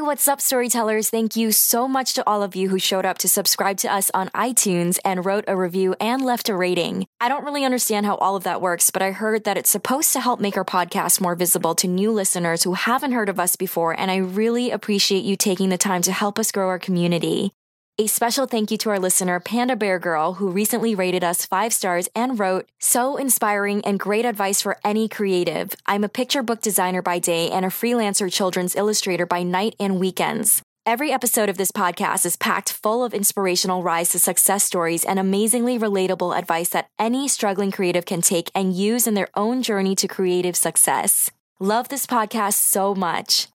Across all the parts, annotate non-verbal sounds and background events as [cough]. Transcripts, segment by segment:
What's up, storytellers? Thank you so much to all of you who showed up to subscribe to us on iTunes and wrote a review and left a rating. I don't really understand how all of that works, but I heard that it's supposed to help make our podcast more visible to new listeners who haven't heard of us before, and I really appreciate you taking the time to help us grow our community. A special thank you to our listener, Panda Bear Girl, who recently rated us five stars and wrote, So inspiring and great advice for any creative. I'm a picture book designer by day and a freelancer children's illustrator by night and weekends. Every episode of this podcast is packed full of inspirational rise to success stories and amazingly relatable advice that any struggling creative can take and use in their own journey to creative success. Love this podcast so much.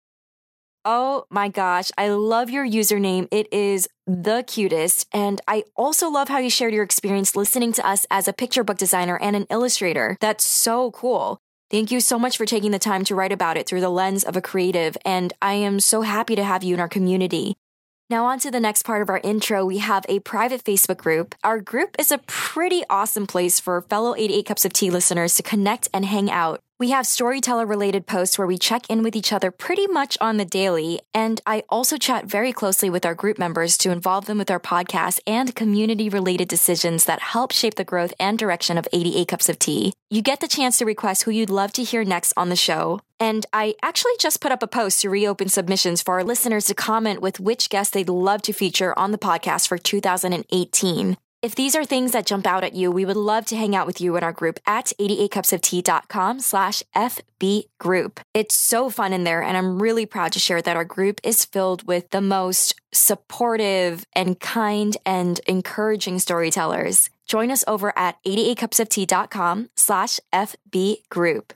Oh my gosh, I love your username. It is the cutest. And I also love how you shared your experience listening to us as a picture book designer and an illustrator. That's so cool. Thank you so much for taking the time to write about it through the lens of a creative, and I am so happy to have you in our community. Now, on to the next part of our intro, we have a private Facebook group. Our group is a pretty awesome place for fellow 88 Cups of Tea listeners to connect and hang out. We have storyteller related posts where we check in with each other pretty much on the daily, and I also chat very closely with our group members to involve them with our podcast and community related decisions that help shape the growth and direction of 88 Cups of Tea. You get the chance to request who you'd love to hear next on the show. And I actually just put up a post to reopen submissions for our listeners to comment with which guests they'd love to feature on the podcast for 2018. If these are things that jump out at you, we would love to hang out with you in our group at 88cupsoftea.com slash FB group. It's so fun in there, and I'm really proud to share that our group is filled with the most supportive and kind and encouraging storytellers. Join us over at 88cupsoftea.com slash FB group.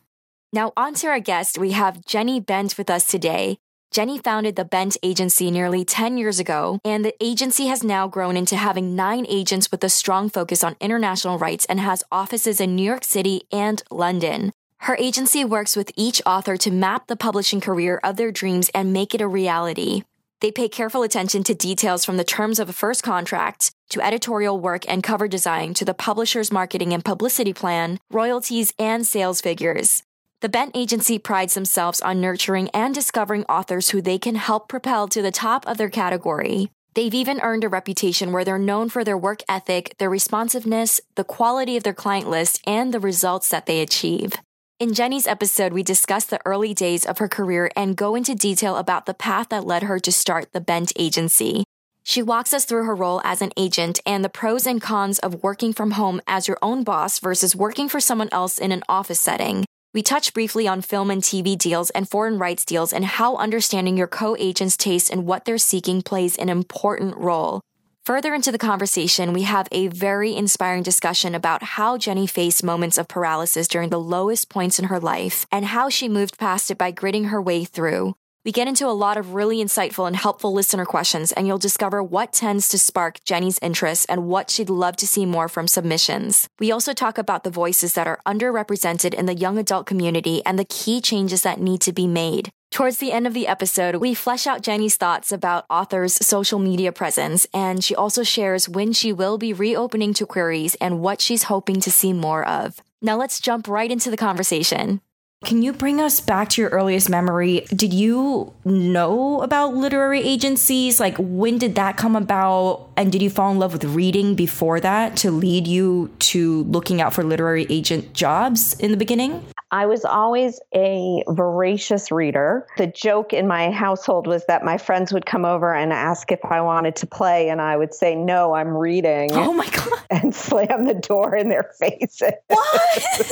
Now, on to our guest, we have Jenny Bent with us today. Jenny founded the Bent Agency nearly 10 years ago, and the agency has now grown into having nine agents with a strong focus on international rights and has offices in New York City and London. Her agency works with each author to map the publishing career of their dreams and make it a reality. They pay careful attention to details from the terms of a first contract to editorial work and cover design to the publisher's marketing and publicity plan, royalties, and sales figures. The Bent Agency prides themselves on nurturing and discovering authors who they can help propel to the top of their category. They've even earned a reputation where they're known for their work ethic, their responsiveness, the quality of their client list, and the results that they achieve. In Jenny's episode, we discuss the early days of her career and go into detail about the path that led her to start the Bent Agency. She walks us through her role as an agent and the pros and cons of working from home as your own boss versus working for someone else in an office setting. We touch briefly on film and TV deals and foreign rights deals and how understanding your co agent's taste and what they're seeking plays an important role. Further into the conversation, we have a very inspiring discussion about how Jenny faced moments of paralysis during the lowest points in her life and how she moved past it by gritting her way through. We get into a lot of really insightful and helpful listener questions, and you'll discover what tends to spark Jenny's interest and what she'd love to see more from submissions. We also talk about the voices that are underrepresented in the young adult community and the key changes that need to be made. Towards the end of the episode, we flesh out Jenny's thoughts about authors' social media presence, and she also shares when she will be reopening to queries and what she's hoping to see more of. Now let's jump right into the conversation. Can you bring us back to your earliest memory? Did you know about literary agencies? Like, when did that come about? And did you fall in love with reading before that to lead you to looking out for literary agent jobs in the beginning? I was always a voracious reader. The joke in my household was that my friends would come over and ask if I wanted to play, and I would say, No, I'm reading. Oh my God. And [laughs] slam the door in their faces. What?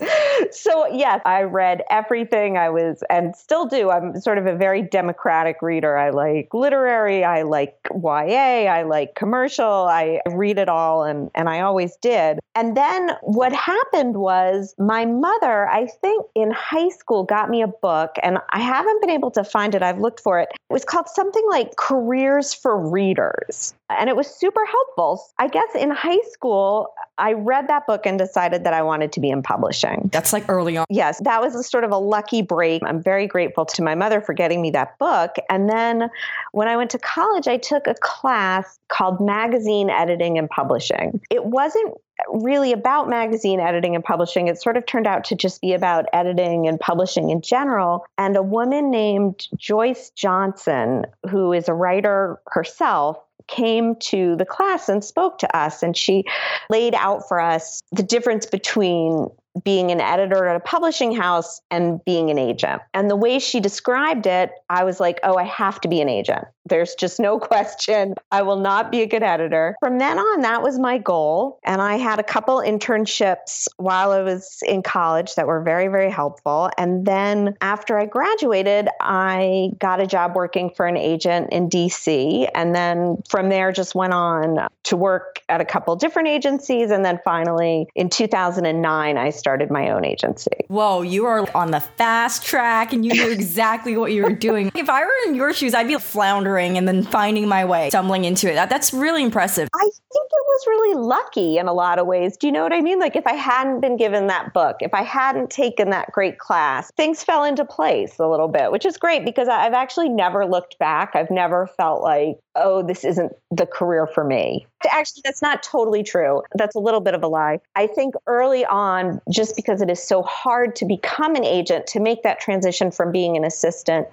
[laughs] so yes, I read everything I was and still do. I'm sort of a very democratic reader. I like literary, I like YA, I like commercial, I read it all and, and I always did. And then what happened was my mother, I think in high school, got me a book and I haven't been able to find it. I've looked for it. It was called something like Careers for Readers. And it was super helpful. I guess in high school, I read that book and decided that I wanted to be in publishing. That's like early on. Yes, that was a sort of a lucky break. I'm very grateful to my mother for getting me that book. And then when I went to college, I took a class called Magazine Editing and Publishing. It wasn't really about magazine editing and publishing. It sort of turned out to just be about editing and publishing in general. And a woman named Joyce Johnson, who is a writer herself, came to the class and spoke to us. And she laid out for us the difference between being an editor at a publishing house and being an agent. And the way she described it, I was like, oh, I have to be an agent. There's just no [laughs] question. I will not be a good editor. From then on, that was my goal. And I had a couple internships while I was in college that were very, very helpful. And then after I graduated, I got a job working for an agent in DC. And then from there, just went on to work at a couple different agencies. And then finally, in 2009, I started my own agency. Whoa, you are on the fast track and you knew [laughs] exactly what you were doing. If I were in your shoes, I'd be floundering and then finding my way, stumbling into it. That, that's really impressive. I think it was really lucky in a lot of ways. Do you know what I mean? Like if I hadn't been given that book, if I hadn't taken that great class, things fell into place a little bit, which is great because I've actually never looked back. I've never felt like, oh, this isn't the career for me. Actually, that's not totally true. That's a little bit of a lie. I think early on, just because it is so hard to become an agent, to make that transition from being an assistant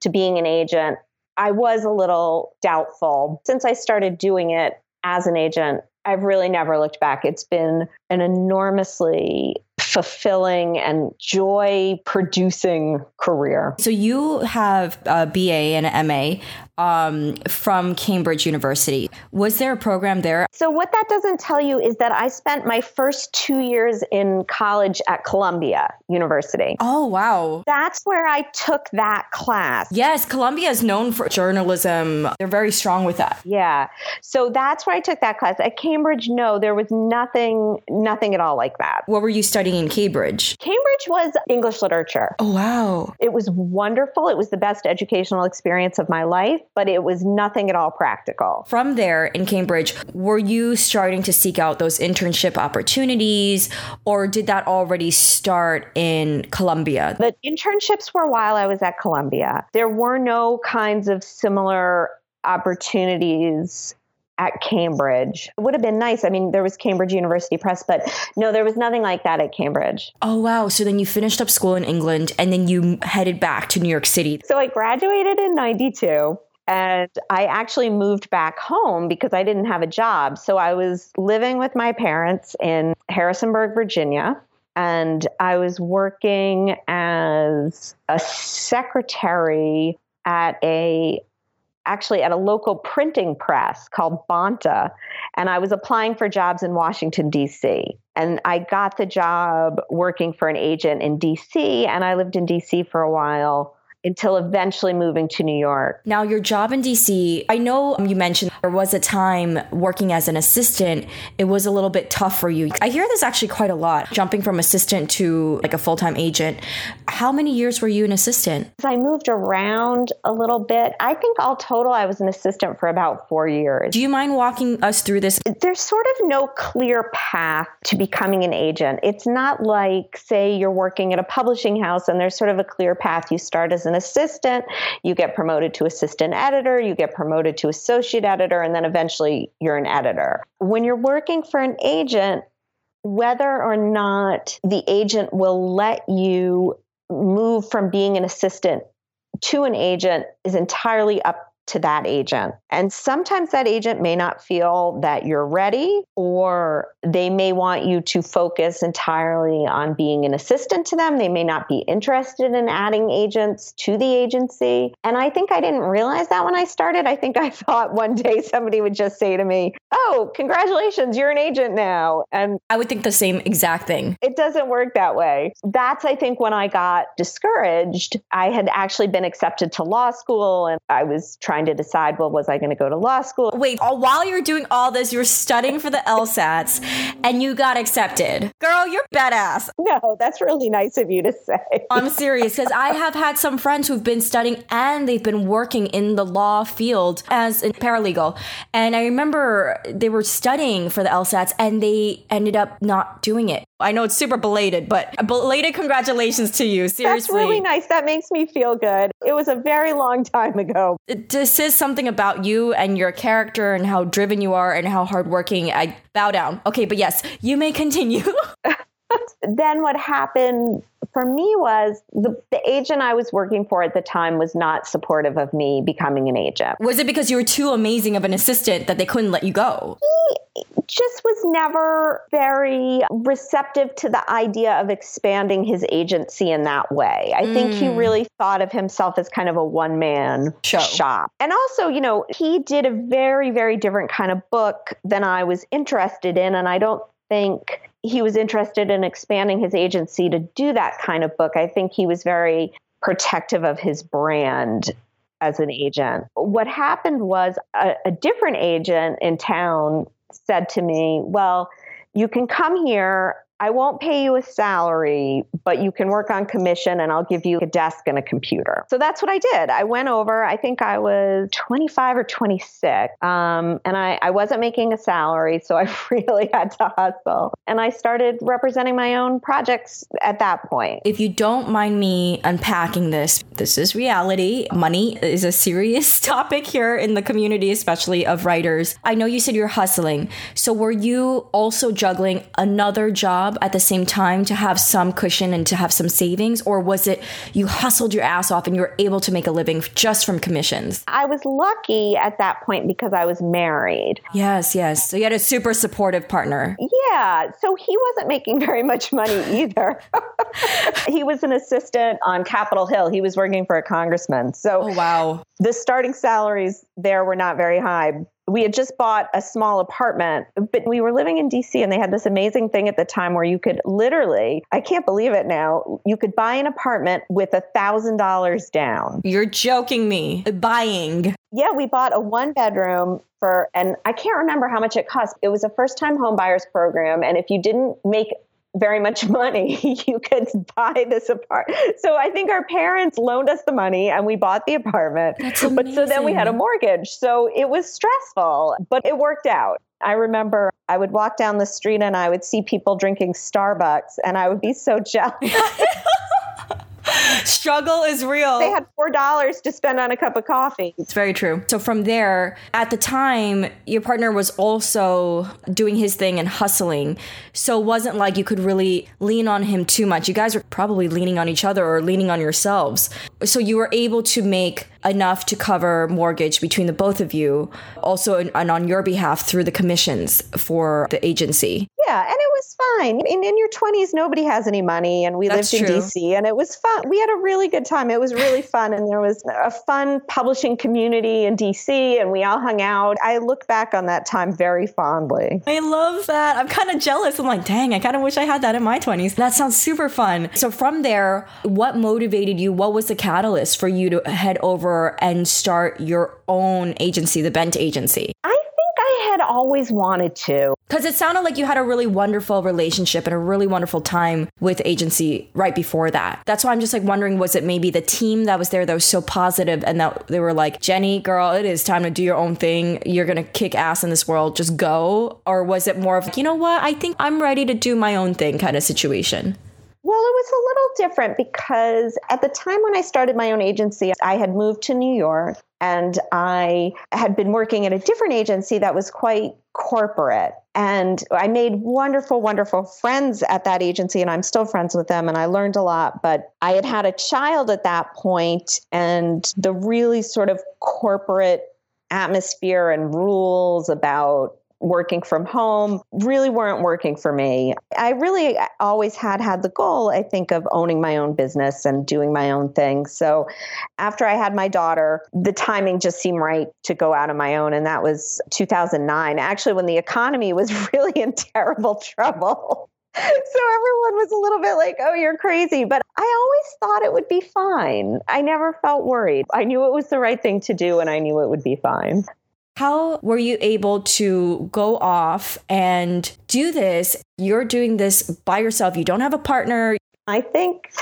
to being an agent, I was a little doubtful. Since I started doing it as an agent, I've really never looked back. It's been an enormously fulfilling and joy producing career. So you have a BA and an MA um, from Cambridge University. Was there a program there? So, what that doesn't tell you is that I spent my first two years in college at Columbia University. Oh, wow. That's where I took that class. Yes, Columbia is known for journalism. They're very strong with that. Yeah. So, that's where I took that class. At Cambridge, no, there was nothing, nothing at all like that. What were you studying in Cambridge? Cambridge was English literature. Oh, wow. It was wonderful. It was the best educational experience of my life but it was nothing at all practical. From there in Cambridge, were you starting to seek out those internship opportunities or did that already start in Columbia? The internships were while I was at Columbia. There were no kinds of similar opportunities at Cambridge. It would have been nice. I mean, there was Cambridge University Press, but no, there was nothing like that at Cambridge. Oh, wow. So then you finished up school in England and then you headed back to New York City. So I graduated in 92. And I actually moved back home because I didn't have a job. So I was living with my parents in Harrisonburg, Virginia. And I was working as a secretary at a actually at a local printing press called Banta, and I was applying for jobs in Washington, D.C. And I got the job working for an agent in D.C., and I lived in D.C. for a while until eventually moving to New York. Now, your job in DC, I know you mentioned there was a time working as an assistant, it was a little bit tough for you. I hear this actually quite a lot, jumping from assistant to like a full time agent. How many years were you an assistant? I moved around a little bit. I think all total, I was an assistant for about four years. Do you mind walking us through this? There's sort of no clear path to becoming an agent. It's not like, say, you're working at a publishing house and there's sort of a clear path. You start as an assistant, you get promoted to assistant editor, you get promoted to associate editor, and then eventually you're an editor. When you're working for an agent, whether or not the agent will let you move from being an assistant to an agent is entirely up to that agent. And sometimes that agent may not feel that you're ready, or they may want you to focus entirely on being an assistant to them. They may not be interested in adding agents to the agency. And I think I didn't realize that when I started. I think [laughs] I thought one day somebody would just say to me, Oh, congratulations, you're an agent now. And I would think the same exact thing. It doesn't work that way. That's, I think, when I got discouraged. I had actually been accepted to law school and I was trying to decide, well, was I going to go to law school? Wait, while you're doing all this, you're studying for the LSATs and you got accepted. Girl, you're badass. No, that's really nice of you to say. I'm serious because I have had some friends who've been studying and they've been working in the law field as a paralegal. And I remember they were studying for the LSATs and they ended up not doing it. I know it's super belated, but belated congratulations to you. Seriously. That's really nice. That makes me feel good. It was a very long time ago. This says something about you and your character and how driven you are and how hardworking. I bow down. Okay, but yes, you may continue. [laughs] then what happened for me was the, the agent I was working for at the time was not supportive of me becoming an agent. Was it because you were too amazing of an assistant that they couldn't let you go? He just was never very receptive to the idea of expanding his agency in that way. I mm. think he mm. really thought of himself as kind of a one man shop. And also, you know, he did a very, very different kind of book than I was interested in. And I don't think he was interested in expanding his agency to do that kind of book. I think he was very protective of his brand as an agent. What happened was a, a different agent in town said to me, Well, you can come here I won't pay you a salary, but you can work on commission and I'll give you a desk and a computer. So that's what I did. I went over, I think I was 25 or 26, um, and I, I wasn't making a salary, so I [laughs] really had to hustle. And I started representing my own projects at that point. If you don't mind me unpacking this, this is reality. Money is a serious [laughs] topic here in the community, especially of writers. I know you said you're hustling. So were you also juggling another job? Job at the same time to have some cushion and to have some savings? Or was it you hustled your ass off and you were able to make a living just from commissions? I was lucky at that point because I was married. Yes, yes. So you had a super supportive partner. Yeah. So he wasn't making very much money either. [laughs] he was an assistant on Capitol Hill. He was working for a congressman. So, oh, wow. The starting salaries there were not very high we had just bought a small apartment, but we were living in DC and they had this amazing thing at the time where you could literally, I can't believe it now, you could buy an apartment with a thousand dollars down. You're joking me. Buying. Yeah, we bought a one bedroom for, and I can't remember how much it cost. It was a first time home buyers program. And if you didn't make very much [laughs] money, you could buy this apartment. So I think our parents loaned us the money and we bought the apartment. But so then we had a mortgage. So it was stressful, but it worked out. I remember I would walk down the street and I would see people drinking Starbucks and I would be so [laughs] jealous. [laughs] [laughs] Struggle is real. They had $4 to spend on a cup of coffee. It's very true. So, from there, at the time, your partner was also doing his thing and hustling. So, it wasn't like you could really lean on him too much. You guys were probably leaning on each other or leaning on yourselves. So, you were able to make enough to cover mortgage between the both of you, also and on your behalf through the commissions for the agency. Yeah, and it was fine. In, in your 20s, nobody has any money, and we That's lived in. DC, and it was fun. We had a really good time. It was really [laughs] fun, and there was a fun publishing community in DC, and we all hung out. I look back on that time very fondly. I love that. I'm kind of jealous. I'm like, dang, I kind of wish I had that in my 20s. That sounds super fun. So, from there, what motivated you? What was the catalyst for you to head over and start your own agency, the Bent Agency? I think I had always wanted to. Because it sounded like you had a really wonderful relationship and a really wonderful time with agency right before that. That's why I'm just like wondering was it maybe the team that was there that was so positive and that they were like, Jenny, girl, it is time to do your own thing. You're going to kick ass in this world. Just go. Or was it more of, you know what? I think I'm ready to do my own thing kind of situation? Well, it was a little different because at the time when I started my own agency, I had moved to New York and I had been working at a different agency that was quite corporate. And I made wonderful, wonderful friends at that agency, and I'm still friends with them, and I learned a lot. But I had had a child at that point, and the really sort of corporate atmosphere and rules about working from home really weren't working for me. I really always had had the goal, I think, of owning my own business and doing my own thing. So after I had my daughter, the timing just seemed right to go out on my own. And that was 2009, actually, when the economy was [laughs] really in terrible trouble. [laughs] so everyone was a little bit like, oh, you're crazy. But I always thought it would be fine. I never felt worried. I knew it was the right thing to do and I knew it would be fine. How were you able to go off and do this? You're doing this by yourself. You don't have a partner. I think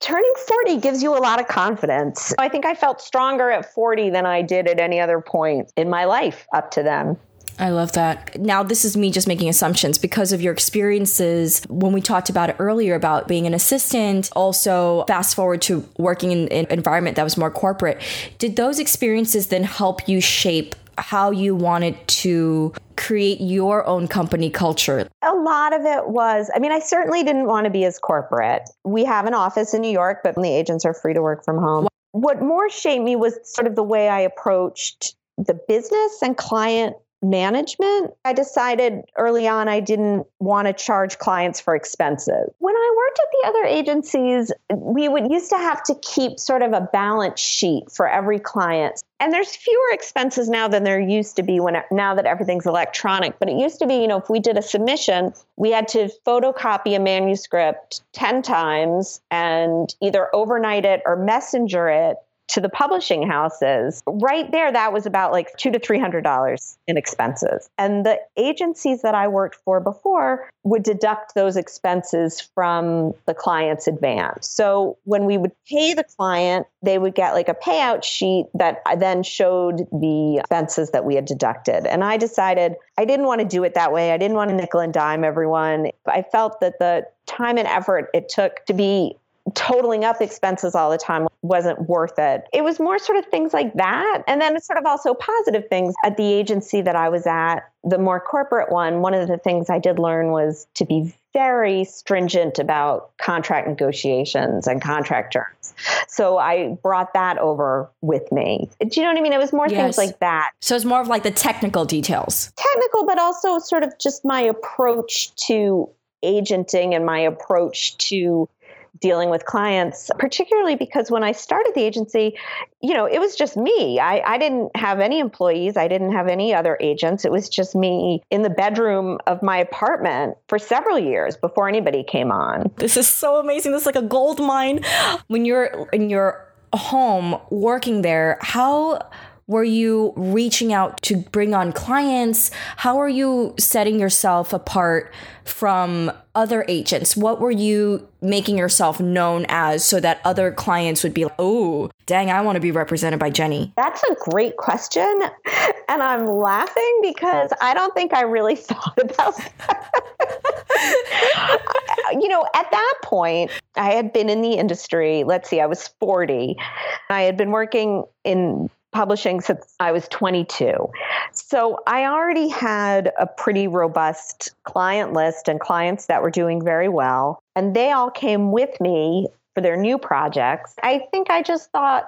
turning 40 gives you a lot of confidence. I think I felt stronger at 40 than I did at any other point in my life up to then. I love that. Now, this is me just making assumptions because of your experiences when we talked about it earlier about being an assistant, also fast forward to working in an environment that was more corporate. Did those experiences then help you shape how you wanted to create your own company culture? A lot of it was, I mean, I certainly didn't want to be as corporate. We have an office in New York, but the agents are free to work from home. What more shaped me was sort of the way I approached the business and client management, I decided early on I didn't want to charge clients for expenses. When I worked at the other agencies, we would used to have to keep sort of a balance sheet for every client. And there's fewer expenses now than there used to be when now that everything's electronic. But it used to be, you know, if we did a submission, we had to photocopy a manuscript 10 times and either overnight it or messenger it to the publishing houses, right there, that was about like two to three hundred dollars in expenses. And the agencies that I worked for before would deduct those expenses from the client's advance. So when we would pay the client, they would get like a payout sheet that then showed the expenses that we had deducted. And I decided I didn't want to do it that way. I didn't want to nickel and dime everyone. I felt that the time and effort it took to be totaling up expenses all the time wasn't worth it. It was more sort of things like that. And then sort of also positive things at the agency that I was at, the more corporate one. One of the things I did learn was to be very stringent about contract negotiations and contract terms. So I brought that over with me. Do you know what I mean? It was more yes. things like that. So it's more of like the technical details. Technical, but also sort of just my approach to agenting and my approach to dealing with clients, particularly because when I started the agency, you know, it was just me. I, I didn't have any employees, I didn't have any other agents. It was just me in the bedroom of my apartment for several years before anybody came on. This is so amazing. This is like a gold mine. When you're in your home working there, how were you reaching out to bring on clients? How are you setting yourself apart from other agents? What were you making yourself known as so that other clients would be like, oh, dang, I want to be represented by Jenny? That's a great question. And I'm laughing because I don't think I really [laughs] thought about that. [laughs] you know, at that point, I had been in the industry, let's see, I was 40. I had been working in publishing since I was 22. So I already had a pretty robust client list and clients that were doing very well. And they all came with me for their new projects. I think I just thought,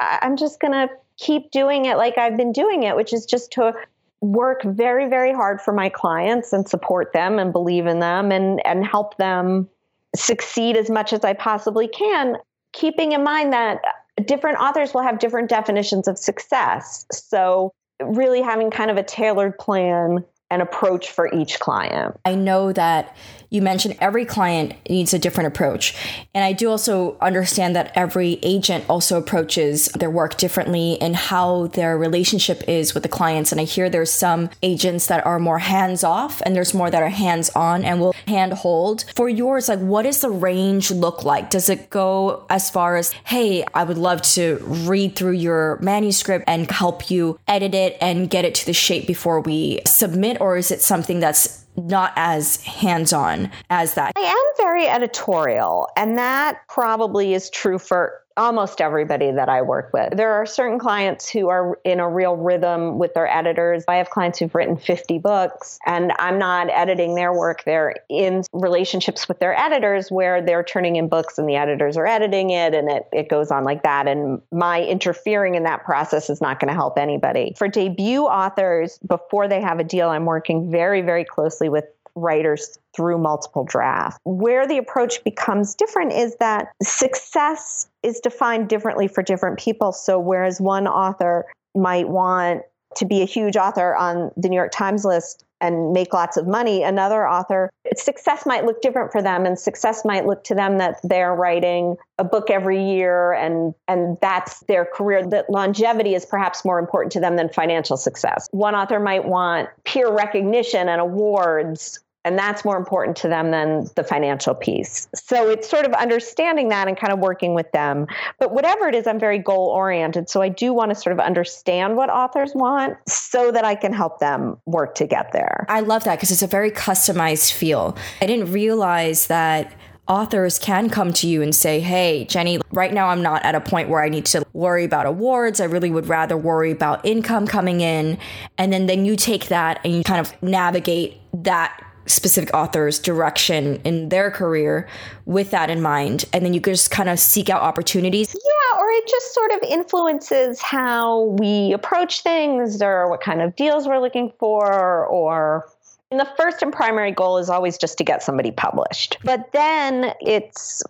I'm just going to keep doing it like I've been doing it, which is just to work very, very hard for my clients and support them and believe in them and, and help them succeed as much as I possibly can, keeping in mind that different authors will have different definitions of success. So, really having kind of a tailored plan and approach for each client. I know that you mentioned every client needs a different approach. And I do also understand that every agent also approaches their work differently and how their relationship is with the clients. And I hear there's some agents that are more hands off and there's more that are hands on and will hand hold. For yours, like what does the range look like? Does it go as far as, hey, I would love to read through your manuscript and help you edit it and get it to the shape before we submit? Or is it something that's not as hands on as that. I am very editorial, and that probably is true for almost everybody that I work with. There are certain clients who are in a real rhythm with their editors. I have clients who've written 50 books and I'm not editing their work. They're in relationships with their editors where they're turning in books and the editors are editing it and it, it goes on like that. And my interfering in that process is not going to help anybody. For debut authors, before they have a deal, I'm working very, very closely with writers through multiple drafts. Where the approach becomes different is that success is defined differently for different people. So, whereas one author might want to be a huge author on the New York Times list and make lots of money, another author, success might look different for them. And success might look to them that they're writing a book every year and, and that's their career. That longevity is perhaps more important to them than financial success. One author might want peer recognition and awards and that's more important to them than the financial piece. So it's sort of understanding that and kind of working with them. But whatever it is, I'm very goal oriented. So I do want to sort of understand what authors want so that I can help them work to get there. I love that because it's a very customized feel. I didn't realize that authors can come to you and say, Hey, Jenny, right now I'm not at a point where I need to worry about awards. I really would rather worry about income coming in. And then, then you take that and you kind of navigate that specific author's direction in their career with that in mind. And then you just kind of seek out opportunities. Yeah or it just sort of influences how we approach things or what kind of deals we're looking for or and the first and primary goal is always just to get somebody published. But then it's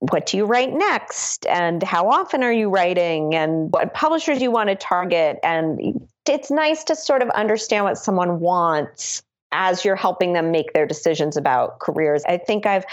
what do you write next? And how often are you writing? And what publishers you want to target? And it's nice to sort of understand what someone wants as you're helping them make their decisions about careers. I think I've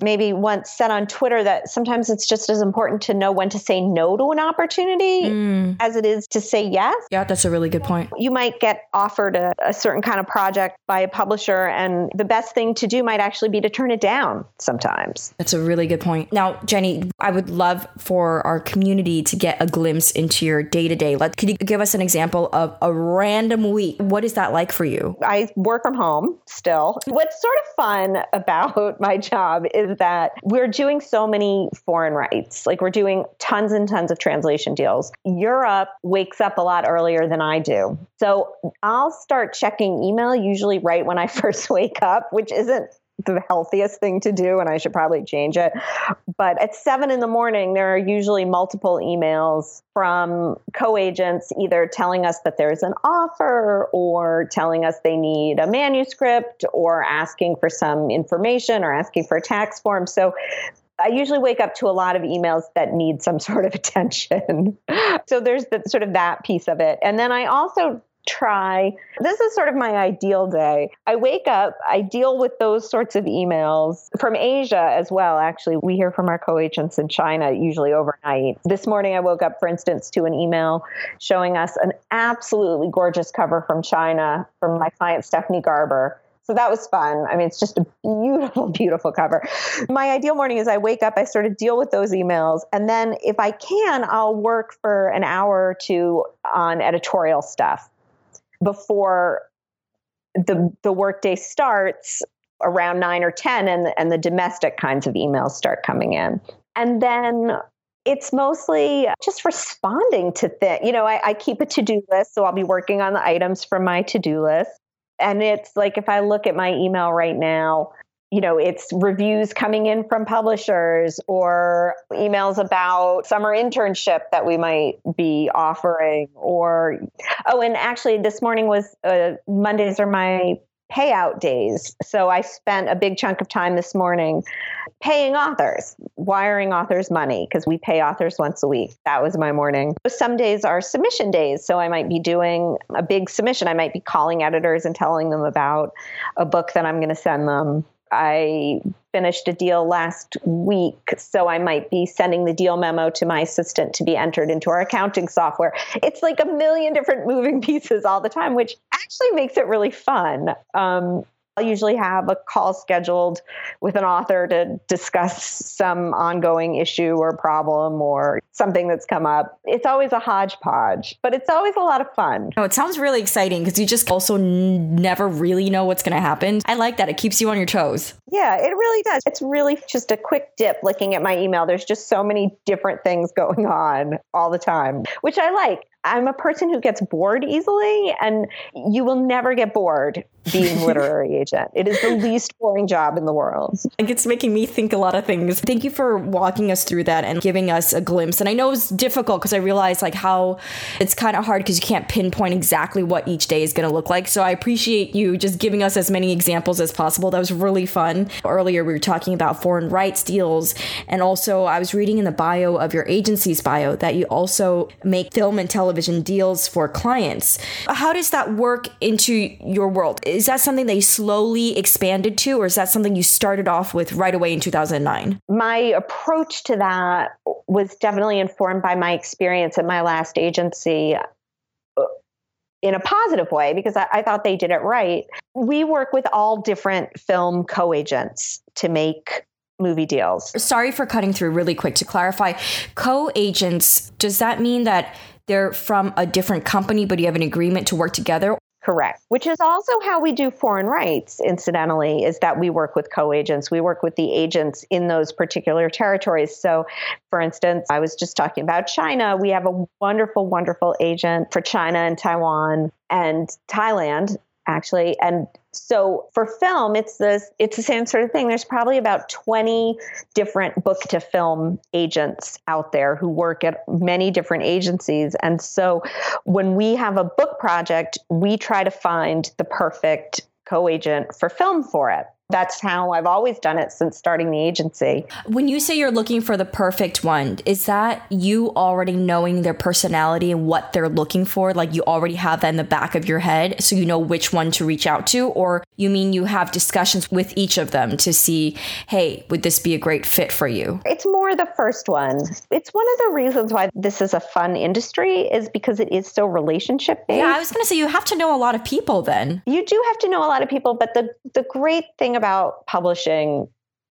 maybe once said on Twitter that sometimes it's just as important to know when to say no to an opportunity mm. as it is to say yes. Yeah, that's a really good point. You might get offered a, a certain kind of project by a publisher, and the best thing to do might actually be to turn it down sometimes. That's a really good point. Now, Jenny, I would love for our community to get a glimpse into your day to day. Could you give us an example of a random week? What is that like for you? I work from home home still. What's sort of fun [laughs] about my job is that we're doing so many foreign rights. Like we're doing tons and tons of translation deals. Europe wakes up a lot earlier than I do. So I'll start checking email usually right when I [laughs] first wake up, which isn't the healthiest thing to do, and I should probably change it. But at seven in the morning, there are usually multiple emails from co agents either telling us that there's an offer or telling us they need a manuscript or asking for some information or asking for a tax form. So I usually wake up to a lot of emails that need some [laughs] sort of attention. so there's the, sort of that piece of it. And then I also try. This is sort of my ideal day. I wake up, I deal with those sorts of emails from Asia as well. Actually, we hear from our co agents in China usually overnight. This morning, I woke up, for instance, to an email showing us an absolutely gorgeous cover from China from my client, Stephanie Garber. So that was fun. I mean, it's just a beautiful, [laughs] beautiful cover. My ideal morning is I wake up, I sort of deal with those emails, and then if I can, I'll work for an hour or two on editorial stuff before the the workday starts around nine or ten, and and the domestic kinds of emails start coming in, and then it's mostly just responding to things. You know, I, I keep a to do list, so I'll be working on the items from my to do list. And it's like if I look at my email right now, you know, it's reviews coming in from publishers or emails about summer internship that we might be offering or oh and actually this morning was uh, Mondays are my payout days. So I spent a big chunk of time this morning paying authors, wiring authors money because we pay authors once a week. That was my morning. Some days are submission days. So I might be doing a big submission. I might be calling editors and telling them about a book that I'm going to send them. I finished a deal last week, so I might be sending the deal memo to my assistant to be entered into our accounting software. It's like a million different moving [laughs] pieces all the time, which actually makes it really fun. Um, I'll usually have a call scheduled with an author to discuss some ongoing issue or problem or something that's come up. It's always a hodgepodge, but it's always a lot of fun. Oh, it sounds really exciting because you just also n- never really know what's going to happen. I like that. It keeps you on your toes. Yeah, it really does. It's really just a quick dip looking at my email. There's just so many different things [laughs] going on all the time, which I like. I'm a person who gets bored easily, and you will never get bored being [laughs] literary agent. It is the least boring job in the world. Like it's making me think a lot of things. Thank you for walking us through that and giving us a glimpse. And I know it's difficult because I realize like how it's kind of hard because you can't pinpoint exactly what each day is going to look like. So I appreciate you just giving us as many examples as possible. That was really fun. Earlier we were talking about foreign rights deals and also I was reading in the bio of your agency's bio that you also make film and television deals for clients. How does that work into your world? is that something they slowly expanded to, or is that something you started off with right away in 2009? My approach to that was definitely informed by my experience at my last agency uh, in a positive way because I, I, thought they did it right. We work with all different film co agents to make movie deals. Sorry for cutting through really quick to clarify. Co agents, does that mean that they're from a different company, but you have an agreement to work together? Correct. Which is also how we do foreign rights, incidentally, is that we work with co agents. We work with the agents in those particular territories. So, for instance, I was just talking about China. We have a wonderful, wonderful agent for China and Taiwan and Thailand actually. And so for film, it's the it's the same sort of thing. There's probably about 20 different book to film agents out there who work at many different agencies. And so when we have a book project, we try to find the perfect co-agent for film for it that's how I've always done it since starting the agency. When you say you're looking for the perfect one, is that you already knowing their personality and what they're looking for? Like you already have that in the back of your head, so you know which one to reach out to? Or you mean you have discussions with each of them to see, hey, would this be a great fit for you? It's more the first one. It's one of the reasons why this is a fun industry, is because it is so relationship based. Yeah, I was going to say you have to know a lot of people then. You do have to know a lot of people, but the, the great thing about publishing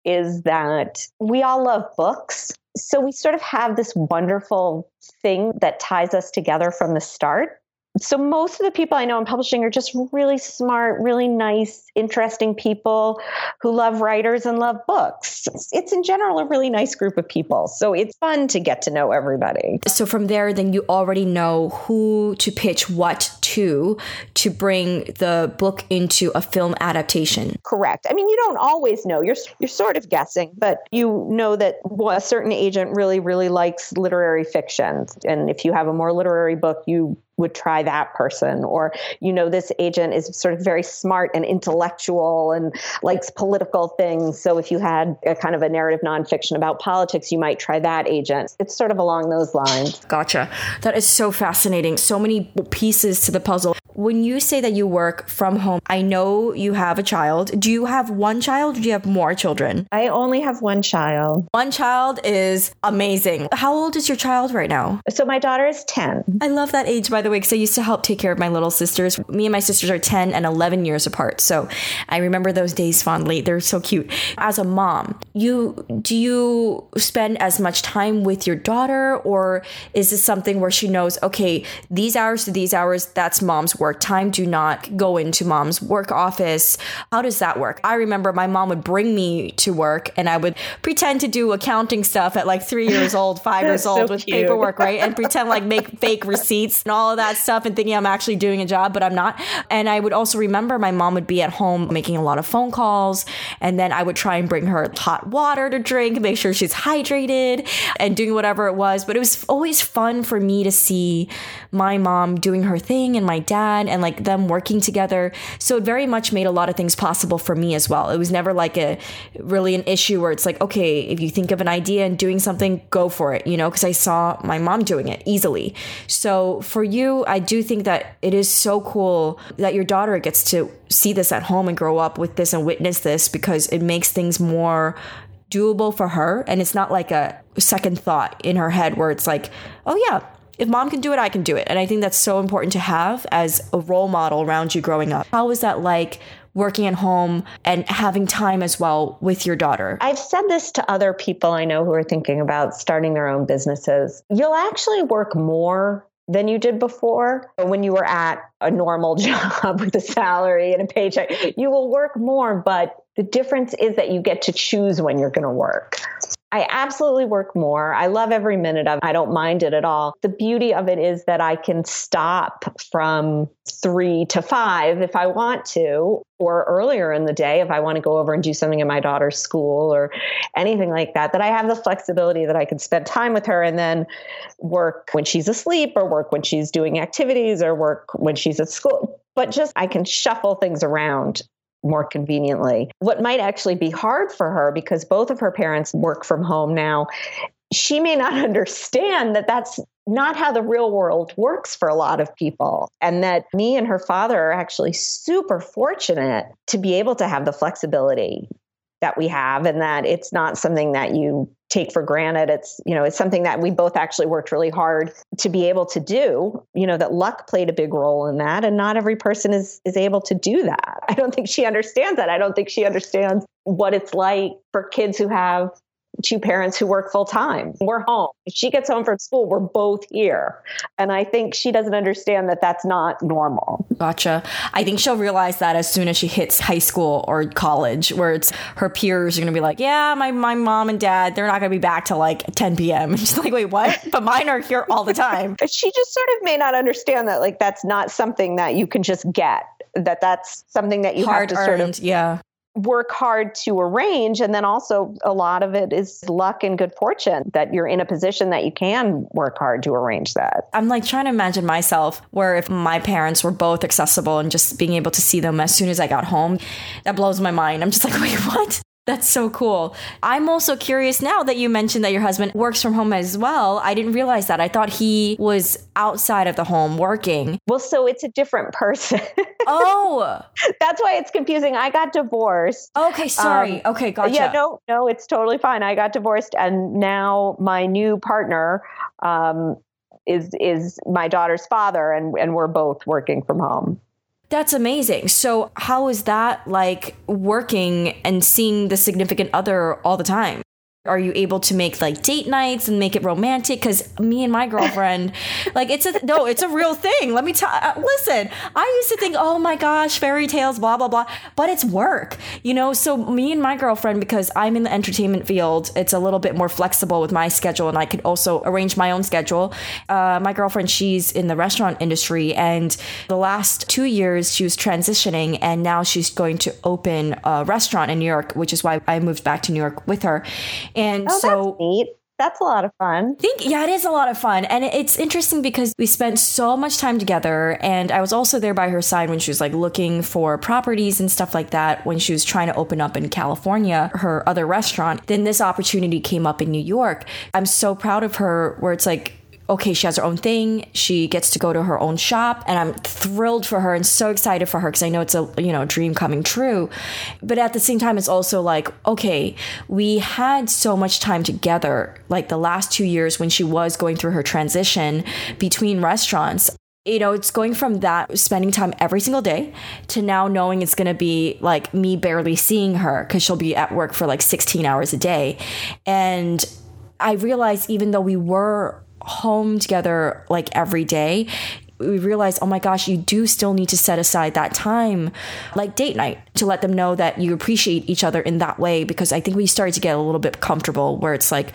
is that we all love books. So we sort of have this wonderful thing that ties us together from the start so most of the people I know in publishing are just really smart, really nice, interesting people who love writers and love books. It's in general a really nice group of people. So it's fun to get to know everybody. So from there then you already know who to pitch what to to bring the book into a film adaptation. Correct. I mean you don't always know. You're you're sort of guessing, but you know that a certain agent really really likes literary fiction and if you have a more literary book you would try that person. Or you know this agent is sort of very smart and intellectual and likes political things. So if you had a kind of a narrative nonfiction about politics you might try that agent. It's sort of along those lines. Gotcha. That is so fascinating. So many pieces to the puzzle when you say that you work from home, I know you have a child. Do you have one child or do you have more children? I only have one child. One child is amazing. How old is your child right now? So my daughter is 10. I love that age, by the way, because I used to help take care of my little sisters. Me and my sisters are 10 and 11 years apart. So I remember those days fondly. They're so cute. As a mom, you do you spend as much time with your daughter or is this something where she knows, okay, these hours to these hours, that's mom's work time. Do not go into mom's work office. How does that work? I remember my mom would bring me to work and I would pretend to do accounting stuff at like three years old, [laughs] five years old so with cute. paperwork, right? And pretend like make fake receipts and all of that stuff and thinking I'm actually doing a job, but I'm not. And I would also remember my mom would be at home making a lot of phone calls. And then I would try and bring her hot water to drink, make sure she's hydrated and doing whatever it was. But it was always fun for me to see my mom doing her thing and my dad and like them working together. So it very much made a lot of things possible for me as well. It was never like a really an issue where it's like, okay, if you think of an idea and doing something, go for it, you know, because I saw my mom doing it easily. So for you, I do think that it is so cool that your daughter gets to see this at home and grow up with this and witness this because it makes things more doable for her and it's not like a second thought in her head where it's like oh yeah if mom can do it, I can do it. And I think that's so important to have as a role model around you growing up. How was that like working at home and having time as well with your daughter? I've said this to other people I know who are thinking about starting their own businesses. You'll actually work more than you did before. When you were at a normal [laughs] job with a salary and a paycheck, you will work more, but the difference is that you get to choose when you're going to work. I absolutely work more. I love every minute of it. I don't mind it at all. The beauty of it is that I can stop from three to five if I want to, or earlier in the day if I want to go over and do something in my daughter's school or anything like that. That I have the flexibility that I can spend time with her and then work when she's asleep or work when she's doing activities or work when she's at school. But just I can shuffle things around more conveniently. What might actually be hard for her because both of her parents work from home now, she may not [laughs] understand that that's not how the real world works for a lot of people. And that me and her father are actually super fortunate to be able to have the flexibility that we have and that it's not something that you take for granted. It's you know it's something that we both actually worked really hard to be able to do you know that luck played a big role in that and not every person is is able to do that. [laughs] I don't think she understands that. I don't think she understands what it's like for kids who have two parents who work full time. We're home. If she gets home from school, we're both here. And I think she doesn't understand that that's not normal. Gotcha. I think she'll realize that as soon as she hits high school or college, where it's her peers are going to be like, yeah, my, my mom and dad, they're not going to be back till like 10 p.m. And [laughs] she's like, wait, what? [laughs] But mine are here all the time. she just sort of may not understand that, like, that's not something that you can just get that that's something that you Hard have to earned, sort of yeah work hard to arrange and then also a lot of it is luck and good fortune that you're in a position that you can work hard to arrange that. I'm like trying to imagine myself where if my parents were both accessible and just being able to see them as soon as i got home that blows my mind. I'm just like [laughs] wait what that's so cool. I'm also curious now that you mentioned that your husband works from home as well. I didn't realize that. I thought he was outside of the home working. Well, so it's a different person. [laughs] oh. That's why it's confusing. I got divorced. Okay, sorry. Um, okay, gotcha. Yeah, no, no, it's totally fine. I got divorced and now my new partner um, is is my daughter's father and and we're both working from home. That's amazing. So, how is that like working and seeing the significant other all the time? Are you able to make like date nights and make it romantic? Because me and my girlfriend, [laughs] like it's a no, it's a real thing. Let me tell. Uh, listen, I used to think, oh my gosh, fairy tales, blah blah blah, but it's work, you know. So me and my girlfriend, because I'm in the entertainment field, it's a little bit more flexible with my schedule, and I could also arrange my own schedule. Uh, my girlfriend, she's in the restaurant industry, and the last two years she was transitioning, and now she's going to open a restaurant in New York, which is why I moved back to New York with her and oh, so that's neat. That's a lot of fun. I think yeah, it is a lot of fun. And it's interesting because we spent so much time together and I was also there by her side when she was like looking for properties and stuff like that when she was trying to open up in California her other restaurant. Then this opportunity came up in New York. I'm so proud of her where it's like okay, she has her own thing. She gets to go to her own shop, and I'm thrilled for her and so excited for her because I know it's a you know dream coming true. But at the same time, it's also like, okay, we had so much time together, like the last two years when she was going through her transition between restaurants you know, it's going from that spending time every single day to now knowing it's going to be like me barely seeing her because she'll be at work for like 16 hours a day. And I realized even though we were home together like every day, we realized, oh my gosh, you do still need to set aside that time, like date night, to let them know that you appreciate each other in that way. Because I think we started to get a little bit comfortable where it's like,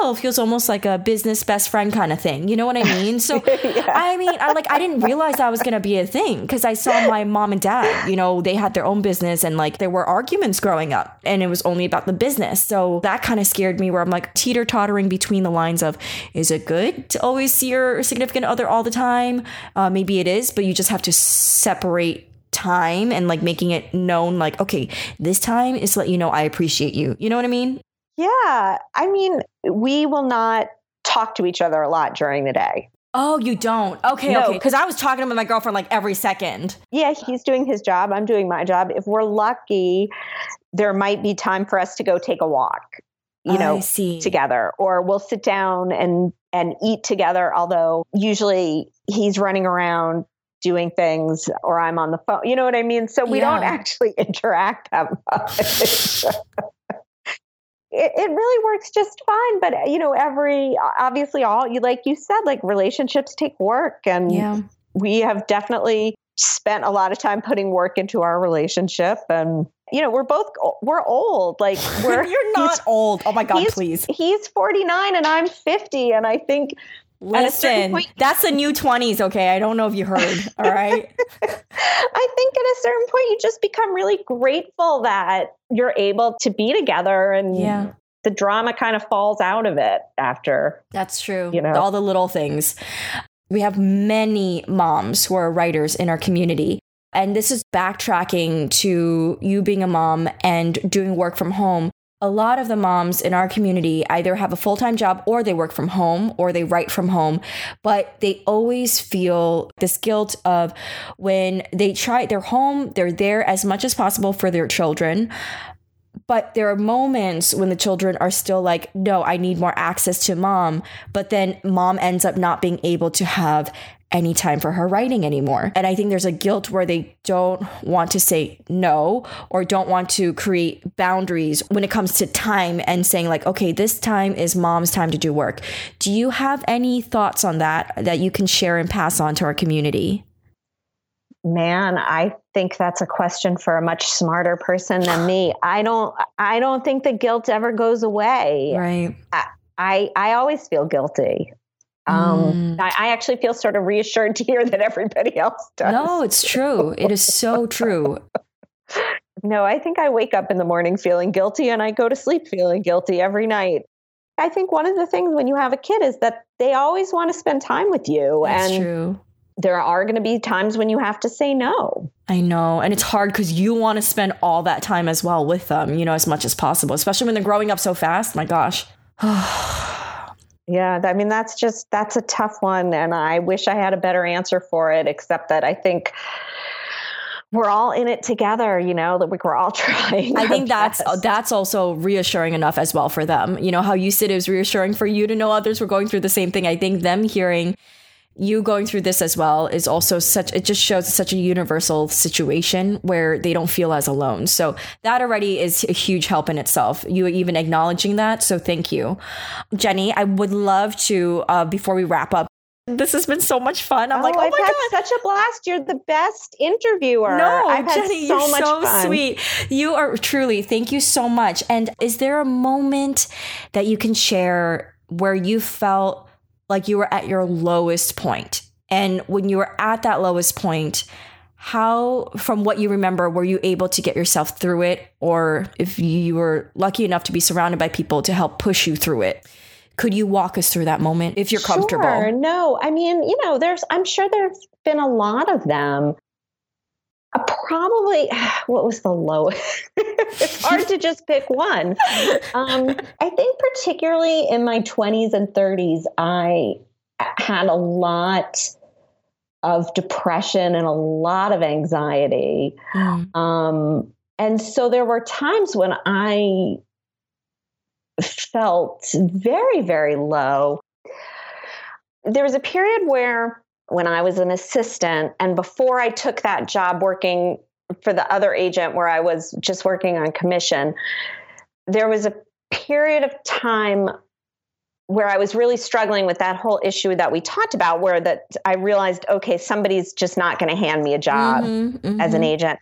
oh, it feels almost like a business best friend kind of thing. You know what I mean? So, [laughs] yeah. I mean, I like, I didn't realize that was going to be a thing because I saw my mom and dad, you know, they had their own business and like there were arguments growing up and it was only about the business. So that kind of scared me where I'm like teeter tottering between the lines of, is it good to always see your significant other all the time? Uh, maybe it is, but you just have to separate time and like making it known like okay this time is to let you know i appreciate you you know what i mean yeah i mean we will not talk to each other a lot during the day Oh, you don't? Okay, no. okay. Because I was talking to my girlfriend like every second. Yeah, he's doing his job. I'm doing my job. If we're lucky, there might be time for us to go take a walk, you know, together, or we'll sit down and and eat together. Although usually he's running around doing things or I'm on the phone. You know what I mean? So we yeah. don't actually [laughs] interact that much. [laughs] it, it really works just fine. But, uh, you know, every, obviously, all you, like you said, like relationships take work. And yeah. we have definitely spent a lot of time putting work into our relationship and you know we're both we're old like [laughs] we're you're not old oh my god he's, please he's 49 and i'm 50 and i think Listen, point, that's the new 20s, okay? I don't know if you heard, [laughs] all right? I think at a certain point, you just become really grateful that you're able to be together and yeah. the drama kind of falls out of it after. That's true. You know, all the little things. We have many moms who are writers in our community. And this is backtracking to you being a mom and doing work from home a lot of the moms in our community either have a full time job or they work from home or they write from home, but they always feel this guilt of when they try, they're home, they're there as much as possible for their children. But there are moments when the children are still like, no, I need more access to mom. But then mom ends up not being able to have any time for her writing anymore. And I think there's a guilt where they don't want to say no or don't want to create boundaries when it comes to time and saying, like, okay, this time is mom's time to do work. Do you have any thoughts on that that you can share and pass on to our community? Man, I think that's a question for a much smarter person than me. [gasps] I don't I don't think the guilt ever goes away. Right. I, I, I always feel guilty. Um, mm. I, I, actually feel sort of reassured to hear that everybody else does. No, it's true. It is so true. [laughs] no, I think I wake up in the morning feeling guilty and I go to sleep feeling guilty every night. I think one of the things when you have a kid is that they always want to spend time with you. That's and true. There are going to be times when you have to say no. I know. And it's hard because you want to spend all that time as well with them, you know, as much as possible, especially when they're growing up so fast. My gosh. [sighs] [sighs] Yeah, I mean that's just that's a tough one and I wish I had a better answer for it except that I think we're all in it together, you know, that we're all [laughs] trying. I think that's best. that's also reassuring enough as well for them. You know, how you said it was reassuring for you to know others were going through the same thing. I think them hearing you going through this as well is also such it just shows such a universal situation where they don't feel as alone so that already is a huge help in itself you even acknowledging that so thank you jenny i would love to uh, before we wrap up this has been so much fun. I'm oh, like, oh I've my had god, such a blast! You're the best interviewer. No, I've Jenny, so you're so fun. sweet. You are truly. Thank you so much. And is there a moment that you can share where you felt like you were at your lowest point. And when you were at that lowest point, how, from what you remember, were you able to get yourself through it? Or if you were lucky enough to be surrounded by people to help push you through it? Could you walk us through that moment if you're comfortable? Sure. No, I mean, you know, there's, I'm sure there's been a lot of them. Uh, probably, [sighs] what was the lowest? [laughs] it's hard to just pick one. Um, I think, particularly in my 20s and 30s, I had a lot of depression and a lot of anxiety. Mm. Um, and so there were times when I felt very, very low. There was a period where when I was an assistant and before I took that job working for the other agent where I was just working on commission, there was a period of time where I was really struggling with that whole issue that we talked about, where that I realized, okay, somebody's just not going to hand me a job mm-hmm, mm-hmm. as an agent.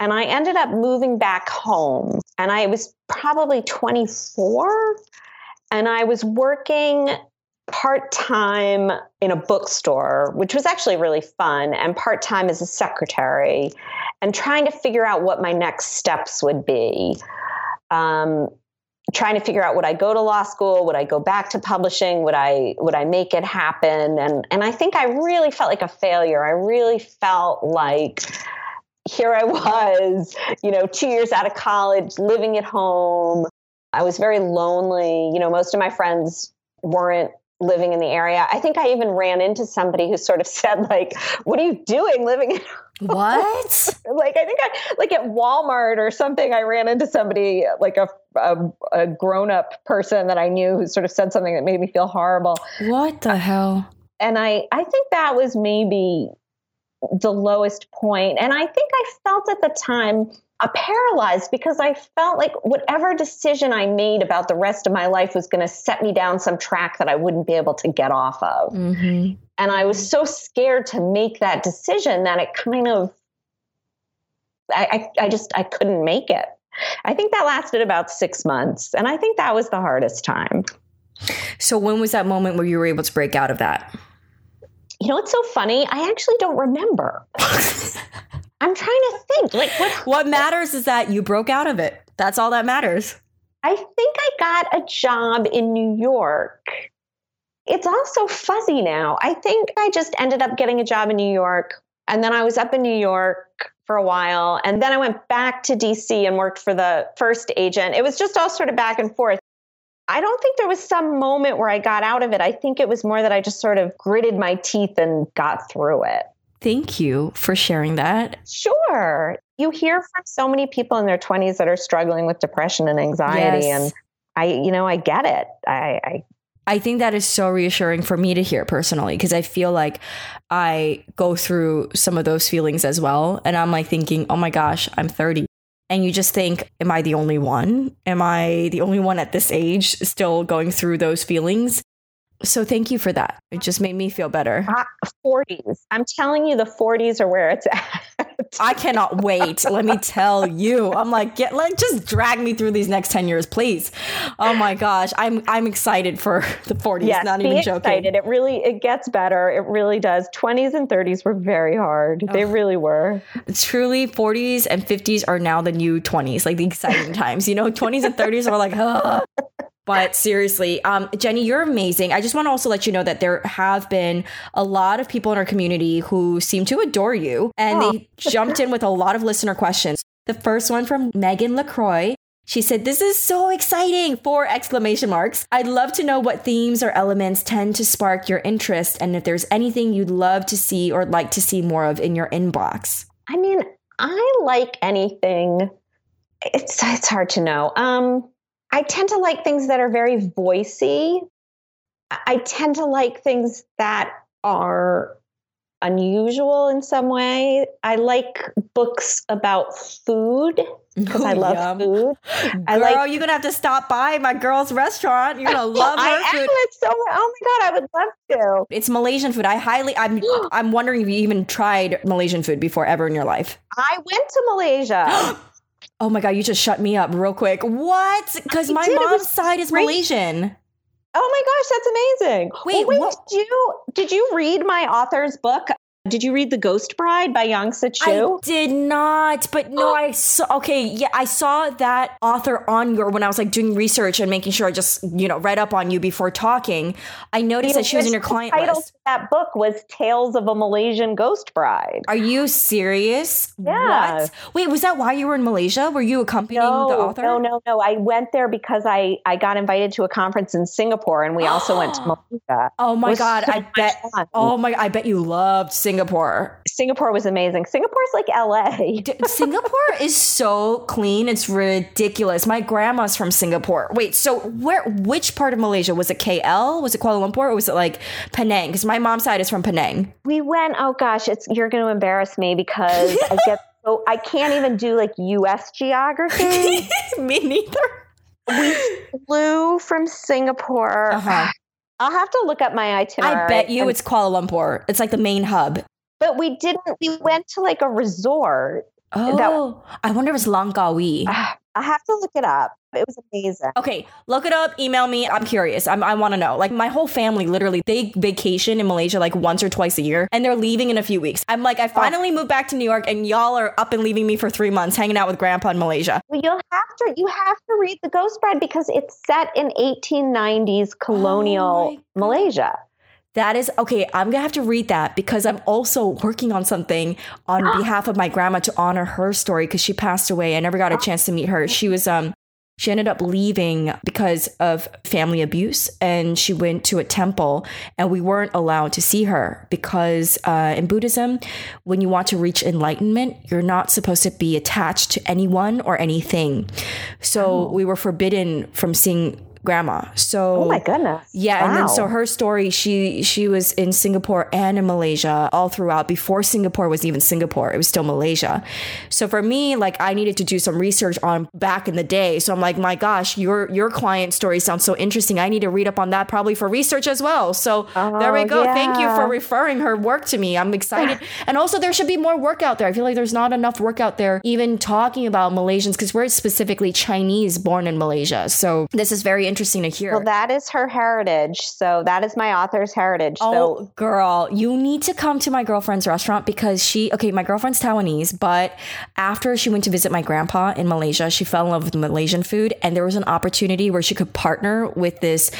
And I ended up moving back home. And I was probably 24. And I was working part time in a bookstore, which was actually really fun, and part time as a secretary, and trying to figure out what my next steps would be. Um, trying to figure out would I go to law school? Would I go back to publishing? Would I would I make it happen? And and I think I really felt like a failure. I really felt like here I was, you know, two years out of college, living at home. I was very lonely. You know, most of my friends weren't living in the area. I think I even ran into somebody who sort of [laughs] said like, "What are you doing living in [laughs] what? like I think I like at Walmart or something. I ran into somebody like a a, a grown up person that I knew who sort of said something that made me feel horrible. What the hell? And I I think that was maybe the lowest point. And I think I felt at the time uh, paralyzed because I felt like whatever decision I made about the rest of my life was going to set me down some track that I wouldn't be able to get off of. Mm-hmm. And I was so scared to make that decision that it kind of, I, I, I just, I couldn't make it. I think that lasted about six months. And I think that was the hardest time. So, when was that moment where you were able to break out of that? You know, it's so funny. I actually don't remember. [laughs] I'm trying to think. Like, what? [laughs] What matters is that you broke out of it. That's all that matters. I think I got a job in New York. It's all so fuzzy now. I think I just ended up getting a job in New York. And then I was up in New York for a while. And then I went back to DC and worked for the first agent. It was just all sort of back and forth. I don't think there was some moment where I got out of it. I think it was more that I just sort of gritted my teeth and got through it. Thank you for sharing that. Sure. You hear from so many people in their 20s that are struggling with depression and anxiety. Yes. And I, you know, I get it. I, I I think that is so reassuring for me to hear personally because I feel like I go through some of those feelings as well. And I'm like thinking, oh my gosh, I'm 30 and you just think, am I the only one? Am I the only one at this age still going through those feelings? So thank you for that. It just made me feel better. Uh, 40s. I'm telling you, the 40s are where it's at. [laughs] I cannot wait. Let me tell you. I'm like, get like just drag me through these next 10 years, please. Oh my gosh. I'm I'm excited for the 40s. Yes, not even joking. Excited. It really it gets better. It really does. 20s and 30s were very hard. Oh. They really were. Truly 40s and 50s are now the new 20s, like the exciting times. You know, 20s and 30s are like, oh. But seriously, um, Jenny, you're amazing. I just want to also let you know that there have been a lot of people in our community who seem to adore you, and oh. they [laughs] jumped in with a lot of listener questions. The first one from Megan LaCroix. She said, This is so exciting! Four exclamation marks. I'd love to know what themes or elements tend to spark your interest and if there's anything you'd love to see or like to see more of in your inbox. I mean, I like anything. It's it's hard to know. Um I tend to like things that are very voicey. I tend to like things that are unusual in some way. I like books about food because I love yum. food. Girl, [laughs] I like, you're gonna have to stop by my girl's restaurant. You're gonna [laughs] love I her I food. Am. It's so oh my god, I would love to. It's Malaysian food. I highly I'm [gasps] I'm wondering if you even tried Malaysian food before ever in your life. I went to Malaysia. [gasps] [gasps] Oh my god, you just shut me up real quick. What? Because my did. mom's side is great. Malaysian. Oh my gosh, that's amazing. Wait, well, wait did you did you read my author's book? Did you read The Ghost Bride by Yangsze Choo? I did not, but no, I saw. Okay, yeah, I saw that author on your when I was like doing research and making sure I just you know read up on you before talking. I noticed the that she was in your client title list. That book was Tales of a Malaysian Ghost Bride. Are you serious? Yeah. What? Wait, was that why you were in Malaysia? Were you accompanying no, the author? No, no, no. I went there because I I got invited to a conference in Singapore, and we also went to [gasps] Malaysia. Oh my god! So I bet. Fun. Oh my! I bet you loved Singapore. Singapore. Singapore was amazing. Singapore's like LA. Singapore is so clean. It's ridiculous. My grandma's from Singapore. Wait, so where which part of Malaysia was it KL? Was it Kuala Lumpur or was it like Penang? Cuz my mom's side is from Penang. We went, oh gosh, it's you're going to embarrass me because I [laughs] get so I can't even do like US geography. [laughs] me neither. We flew from Singapore. Uh-huh. I'll have to look up my itinerary. I bet you it's Kuala Lumpur. It's like the main hub. But we didn't. We went to like a resort. Oh, that, I wonder if it's Langkawi. [sighs] I have to look it up. It was amazing. Okay, look it up. Email me. I'm curious. I'm, i want to know. Like my whole family, literally, they vacation in Malaysia like once or twice a year, and they're leaving in a few weeks. I'm like, I finally oh. moved back to New York, and y'all are up and leaving me for three months, hanging out with Grandpa in Malaysia. Well, you'll have to. You have to read The Ghost Bride because it's set in 1890s colonial oh Malaysia. That is okay. I'm gonna have to read that because I'm also working on something on [gasps] behalf of my grandma to honor her story because she passed away. I never got a chance to meet her. She was um she ended up leaving because of family abuse and she went to a temple and we weren't allowed to see her because uh, in buddhism when you want to reach enlightenment you're not supposed to be attached to anyone or anything so oh. we were forbidden from seeing grandma. So Oh my goodness. yeah, and then so her story, she she was in Singapore and in Malaysia all throughout before Singapore was even Singapore. It was still Malaysia. So for me, like I needed to do some research on back in the day. So I'm like, my gosh, your your client story sounds so interesting. I need to read up on that probably for research as well. So there we Oh, go. Thank you for referring her work to me. I'm excited. [laughs] and also there should be more work out there. I feel like there's not enough work out there even talking about Malaysians because we're specifically Chinese born in Malaysia. So this is very interesting to hear. Well, that is her heritage. So that is my author's heritage. Oh, So girl, you need to come to my girlfriend's restaurant because she, okay, my girlfriend's Taiwanese, but after she went to visit my grandpa in Malaysia, she fell in love with Malaysian food. And there was an opportunity where she could partner with this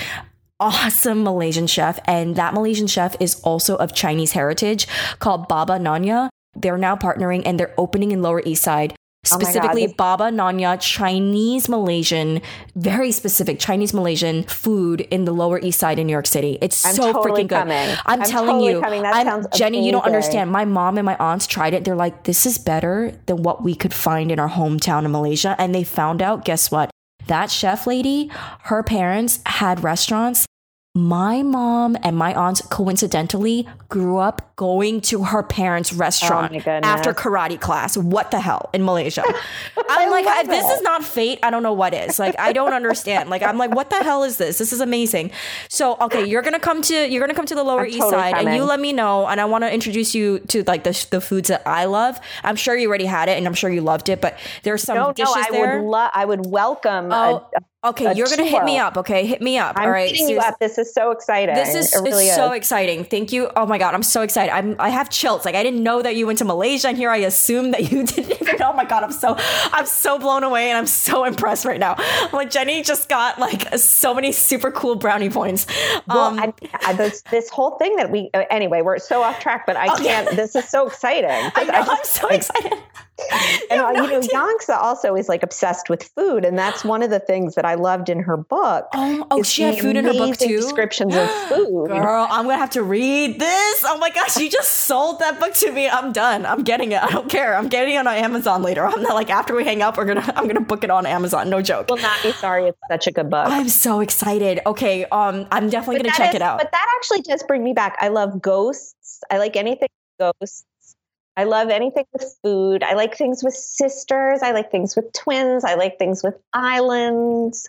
awesome Malaysian chef. And that Malaysian chef is also of Chinese heritage called Baba Nyonya. They're now partnering and they're opening in Lower East Side. Oh Specifically, this- Baba Nyonya Chinese Malaysian, very specific Chinese Malaysian food in the Lower East Side in New York City. It's I'm so totally freaking good. coming. I'm, I'm telling totally you, I'm- Jenny, you don't understand. My mom and my aunts tried it. They're like, this is better than what we could find in our hometown in Malaysia. And they found out, guess what? That chef lady, her parents had restaurants. My mom and my aunts coincidentally grew up going to her parents' restaurant Oh after karate class. What the hell in Malaysia? [laughs] I'm like, if this is not fate, I don't know what is. Like, I don't understand. Like, I'm like, what the hell is this? This is amazing. So, okay, you're gonna come to you're gonna come to the Lower I'm East totally Side, and you let me know. And I want to introduce you to like the the foods that I love. I'm sure you already had it, and I'm sure you loved it. But there's some no, no, dishes I there. would love. I would welcome. Oh, a, okay, you're gonna hit me up. Okay, hit me up. I'm All right, hitting you up. This is so exciting. This is, it really is is. so exciting. Thank you. Oh my god, I'm so excited. I'm I have chills. Like I didn't know that you went to Malaysia and here I assumed that you [laughs] didn't even Oh my god, I'm so I'm so blown away and I'm so impressed right now. Like Jenny just got like so many super cool brownie points. Well, Um, I, I, this this whole thing that we uh, anyway, we're so off track, but I Okay. can't. This is so exciting. [laughs] I know, I'm so excited. [laughs] And You uh, you know, idea. Yangsze also is like obsessed with food, and that's one of the things that I loved in her book. Oh, oh she had food in her book too. Descriptions of [gasps] food. Girl, I'm gonna have to read this. Oh my gosh, you just sold that book to me. I'm done. I'm getting it. I don't care. I'm getting it on Amazon later. I'm not like after we hang up, we're gonna [laughs] I'm gonna book it on Amazon. No joke. Will not be sorry. It's such a good book. I'm so excited. Okay, um, I'm definitely gonna check is- it out. But that actually does bring me back. I love ghosts. I like anything ghosts. I love anything with food. I like things with sisters. I like things with twins. I like things with islands.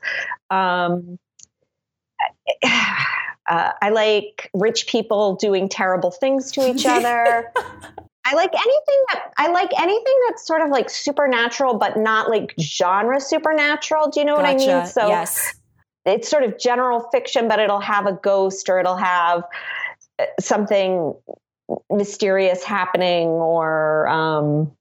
Um, [sighs] uh, I like rich people doing terrible things to each [laughs] other. I like anything that I like anything that's sort of like supernatural, but not like genre supernatural. Do you know what I mean? So yes. it's sort of general fiction, but it'll have a ghost or it'll have uh, something mysterious happening or um,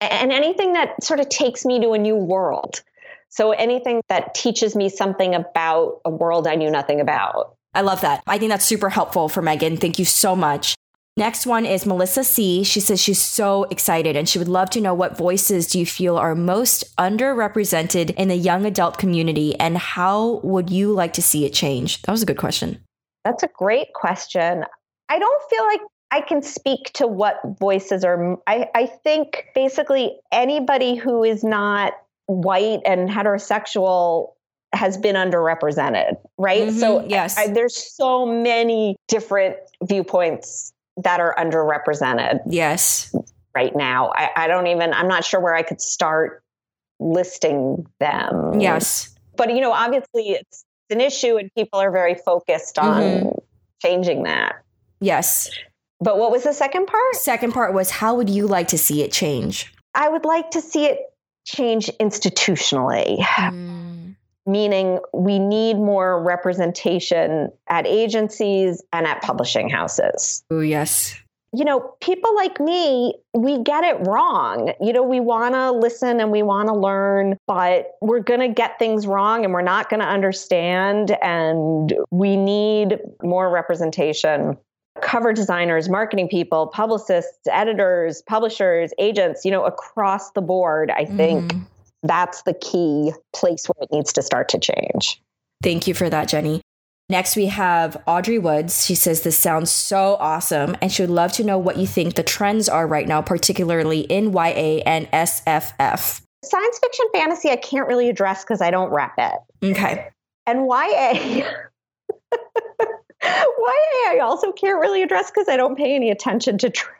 and anything that sort of takes me to a new world. So anything that teaches me something about a world I knew nothing about. I love that. I think that's super helpful for Megan. Thank you so much. Next one is Melissa C. She says she's so excited and she would love to know what voices do you feel are most underrepresented in the young adult community and how would you like to see it change? That was a good question. That's a great question. I don't feel like I can speak to what voices are. I, I think basically anybody who is not white and heterosexual has been underrepresented, right? Mhm, So yes. I, there's so many different viewpoints that are underrepresented Yes. right now. I, I don't even, I'm not sure where I could start listing them. Yes. But, you know, obviously it's an issue and people are very focused on Mhm. changing that. Yes. But what was the second part? Second part was how would you like to see it change? I would like to see it change institutionally, Mm. meaning we need more representation at agencies and at publishing houses. Oh, yes. You know, people like me, we get it wrong. You know, we want to listen and we want to learn, but we're going to get things wrong and we're not going to understand. And we need more representation. Cover designers, marketing people, publicists, editors, publishers, agents, you know, across the board, I think Mhm. that's the key place where it needs to start to change. Thank you for that, Jenny. Next, we have Audrey Woods. She says this sounds so awesome, and she would love to know what you think the trends are right now, particularly in YA and SFF. Science fiction fantasy, I can't really address because I don't rep it. Okay. And YA. [laughs] YA, I also can't really address because I don't pay any attention to trends.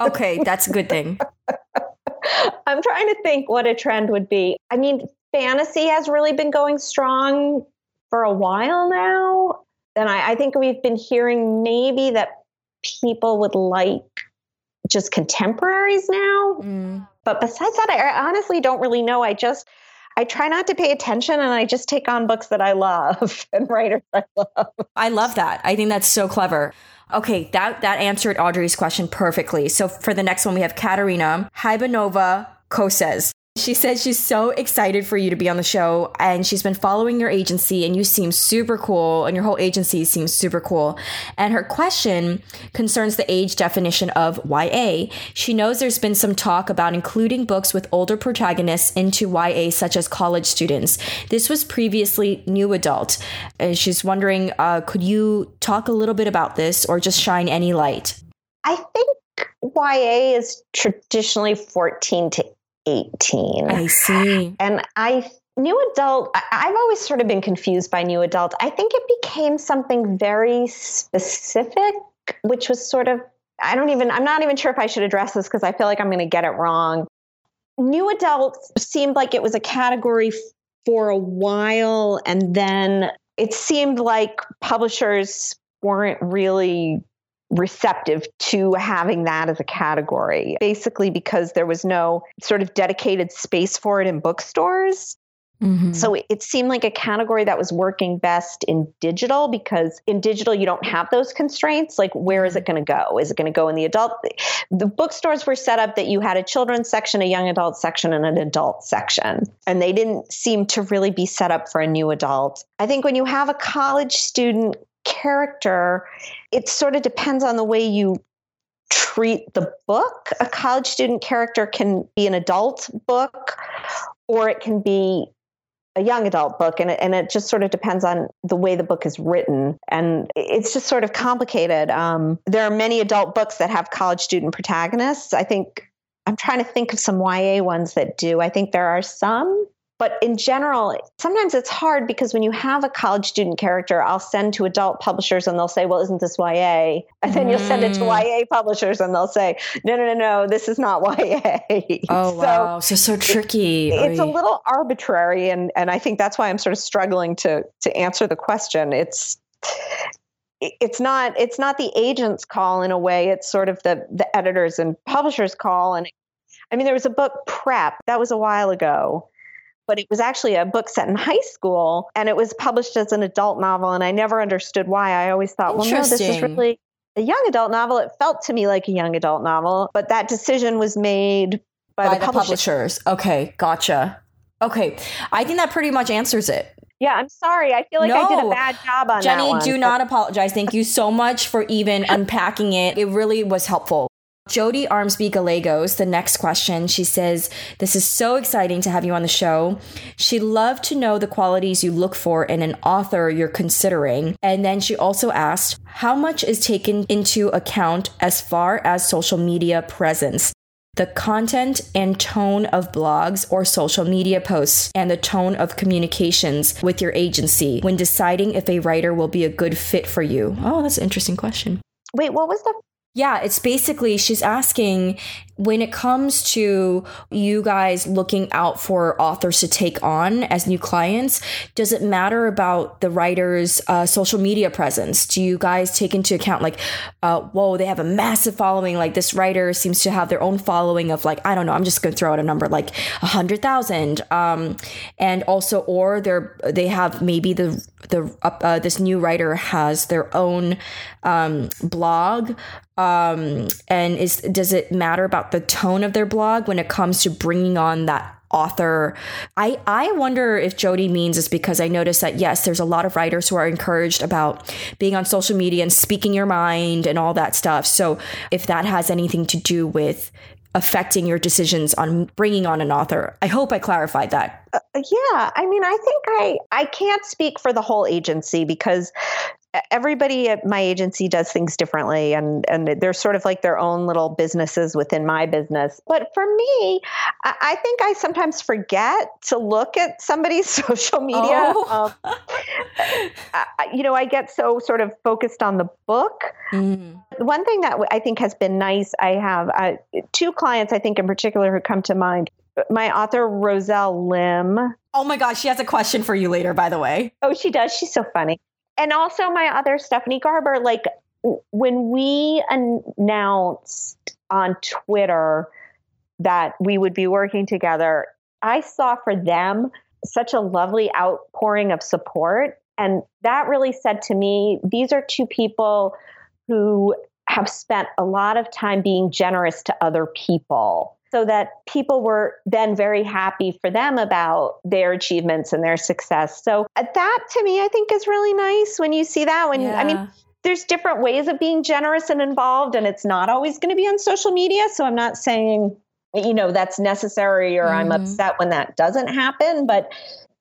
okay, that's a good thing. [laughs] I'm trying to think what a trend would be. I mean, fantasy has really been going strong for a while now. And I, I think we've been hearing maybe that people would like just contemporaries now. Mm. But besides that, I honestly don't really know. I just I try not to pay attention and I just take on books that I love [laughs] and writers I love. I love that. I think that's so clever. Okay, that that answered Audrey's question perfectly. So for the next one, we have Katerina Hybanova Koses. She says she's so excited for you to be on the show and she's been following your agency and you seem super cool and your whole agency seems super cool. And her question concerns the age definition of YA. She knows there's been some talk about including books with older protagonists into YA, such as college students. This was previously new adult. And she's wondering uh, could you talk a little bit about this or just shine any light? I think YA is traditionally 14 to 18. I see. And I new adult i've always sort of been confused by new adult i think it became something very specific which was sort of i don't even i'm not even sure if i should address this because i feel like i'm going to get it wrong new adult seemed like it was a category for a while and then it seemed like publishers weren't really receptive to having that as a category, basically because there was no sort of dedicated space for it in bookstores. Mm-hmm. So it seemed like a category that was working best in digital because in digital you don't have those constraints. Like, where is it going to go? Is it going to go in the adult? The bookstores were set up that you had a children's section, a young adult section, and an adult section. And they didn't seem to really be set up for a new adult. I think when you have a college student character, it sort of depends on the way you treat the book. A college student character can be an adult book or it can be a young adult book and it, and it just sort of depends on the way the book is written. And it's just sort of complicated. Um, there are many adult books that have college student protagonists. I think i'm trying to think of some ya ones that do. I think there are some but in general, sometimes it's hard because when you have a college student character, I'll send to adult publishers and they'll say, Well, isn't this YA? And then mm. you'll send it to mm. YA publishers and they'll say, No, no, no, no, this is not [laughs] YA. Oh, so wow. So, so tricky. It's a little arbitrary. And, and I think that's why I'm sort of struggling to, to answer the question. It's, it's not it's not the agent's call in a way it's sort of the the editors and publishers call and i mean there was a book prep that was a while ago but it was actually a book set in high school and it was published as an adult novel. And I never understood why. I always thought, well, no, this is really a young adult novel. It felt to me like a young adult novel, but that decision was made by, by the, the publishers. Okay, gotcha. Okay, I think that pretty much answers it. Yeah, I'm sorry. I feel like no. I did a bad job on Jenny, that. Jenny, do not apologize. Thank you so much for even unpacking it. It really was helpful. Jody Armsby Gallegos, the next question, she says, This is so exciting to have you on the show. She'd love to know the qualities you look for in an author you're considering. And then she also asked, How much is taken into account as far as social media presence? The content and tone of blogs or social media posts, and the tone of communications with your agency when deciding if a writer will be a good fit for you. Oh, that's an interesting question. Wait, what was the yeah, it's basically she's asking when it comes to you guys looking out for authors to take on as new clients, does it matter about the writer's uh, social media presence? Do you guys take into account, like, uh, whoa, they have a massive following? Like, this writer seems to have their own following of, like, I don't know, I'm just going to throw out a number, like a 100,000. Um, and also, or they're, they have maybe the, the, uh, this new writer has their own um, blog um, and is does it matter about the tone of their blog when it comes to bringing on that author? I i wonder if jody means is because i noticed that yes there's a lot of writers who are encouraged about being on social media and speaking your mind and all that stuff. So if that has anything to do with affecting your decisions on bringing on an author. I hope i clarified that. Uh, yeah i mean i think i i can't speak for the whole agency because everybody at my agency does things differently and and they're sort of like their own little businesses within my business but for me i, think i sometimes forget to look at somebody's [laughs] social media oh. um, [laughs] you know i get so sort of focused on the book mm. one thing that i think has been nice i have uh, two clients i think in particular who come to mind my author Roselle Lim. Oh my gosh, she has a question for you later, by the way. Oh, she does. She's so funny and also my other Stephanie Garber, like when we announced on Twitter that we would be working together, I saw for them such a lovely outpouring of support. And that really said to me, these are two people who have spent a lot of time being generous to other people so that people were then very happy for them about their achievements and their success. So uh, that to me, I think is really nice when you see that. When yeah. I mean, there's different ways of being generous and involved, and it's not always going to be on social media. So I'm not saying, you know, that's necessary or mm-hmm. I'm upset when that doesn't happen, but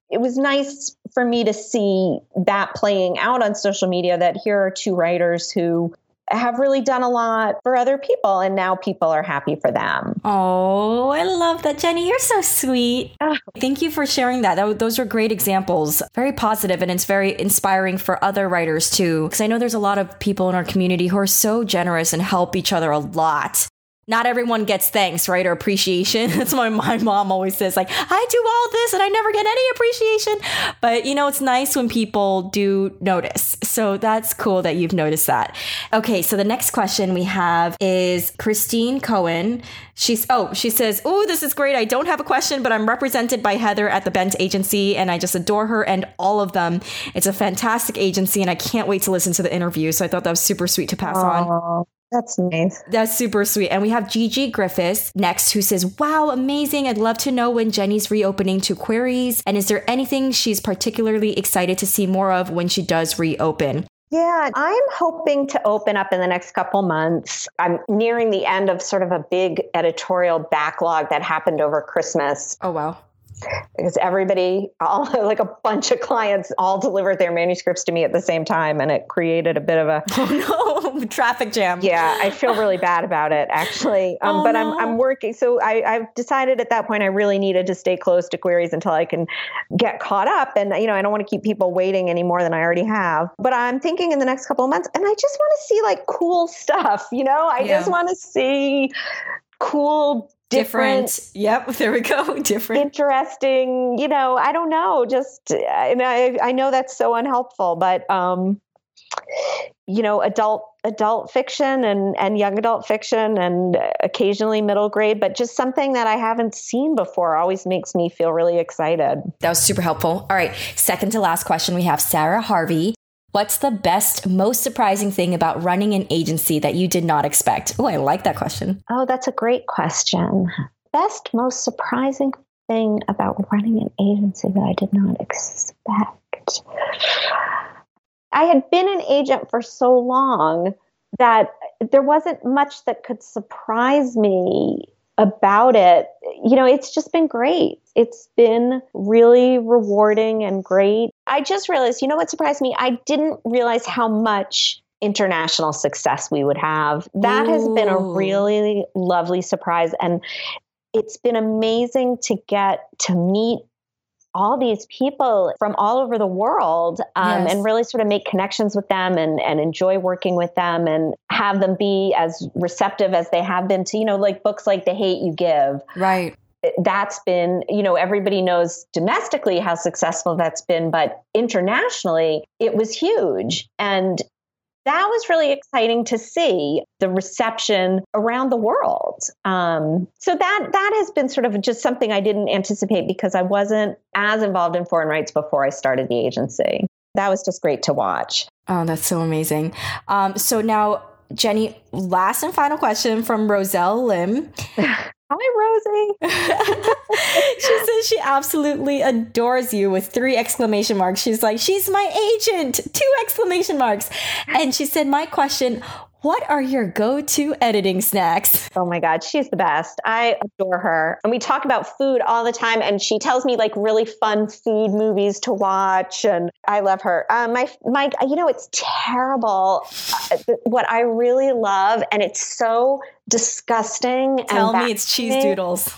it was nice for me to see that playing out on social media that here are two writers who have really done a lot for other people and now people are happy for them. Oh, I love that, Jenny. You're so sweet. Oh. Thank you for sharing that. that. Those are great examples. Very positive and it's very inspiring for other writers too. Because I know there's a lot of people in our community who are so generous and help each other a lot not everyone gets thanks, right? Or appreciation. [laughs] That's why my mom always says, like, I do all this and I never get any appreciation. But you know, it's nice when people do notice. So that's cool that you've noticed that. Okay, so the next question we have is Christine Cohen. She's oh, she says, Oh, this is great. I don't have a question, but I'm represented by Heather at the Bent Agency, and I just adore her and all of them. It's a fantastic agency, and I can't wait to listen to the interview. So I thought that was super sweet to pass Aww. on. That's nice. That's super sweet. And we have Gigi Griffiths next who says, Wow, amazing. I'd love to know when Jenny's reopening to queries. And is there anything she's particularly excited to see more of when she does reopen? Yeah, I'm hoping to open up in the next couple months. I'm nearing the end of sort of a big editorial backlog that happened over Christmas. Oh, wow because everybody, all [laughs] like a bunch of clients, all delivered their manuscripts to me at the same time, and it created a bit of a [laughs] oh no [laughs] traffic jam. Yeah, I feel really bad about it actually, um, oh, but no. I'm I'm working. So I I've decided at that point I really needed to stay close to queries until I can get caught up, and you know I don't want to keep people waiting any more than I already have. But I'm thinking in the next couple of months, and I just want to see like cool stuff. You know, I yeah. just want to see cool different, different, yep [laughs] there we go [laughs] different. Interesting you know i don't know just and i i know that's so unhelpful but um you know adult adult fiction and and young adult fiction and occasionally middle grade but just something that i haven't seen before always makes me feel really excited. That was super helpful. All right second to last question we have sarah harvey What's the best, most surprising thing about running an agency that you did not expect? Oh, I like that question. Oh, that's a great question. Best, most surprising thing about running an agency that I did not expect. I had been an agent for so long that there wasn't much that could surprise me about it. You know, it's just been great. It's been really rewarding and great. I just realized, you know what surprised me? I didn't realize how much international success we would have. That Ooh. has been a really lovely surprise. And it's been amazing to get to meet all these people from all over the world um, yes. and really sort of make connections with them and, and enjoy working with them and have them be as receptive as they have been to, you know, like books like The Hate You Give. Right. That's been, you know, everybody knows domestically how successful that's been, but internationally, it was huge. And that was really exciting to see the reception around the world. Um, so that that has been sort of just something I didn't anticipate because I wasn't as involved in foreign rights before I started the agency. That was just great to watch. Oh, that's so amazing. Um, so now, Jenny, last and final question from Roselle Lim. [laughs] Hi, Rosie. [laughs] she says she absolutely adores you with three exclamation marks. She's like, she's my agent, two exclamation marks. And she said, My question, what are your go to editing snacks? Oh my God, she's the best. I adore her. And we talk about food all the time, and she tells me like really fun food movies to watch. And I love her. Uh, my, my, you know, it's terrible. Uh, what I really love, and it's so disgusting. Tell me it's cheese doodles.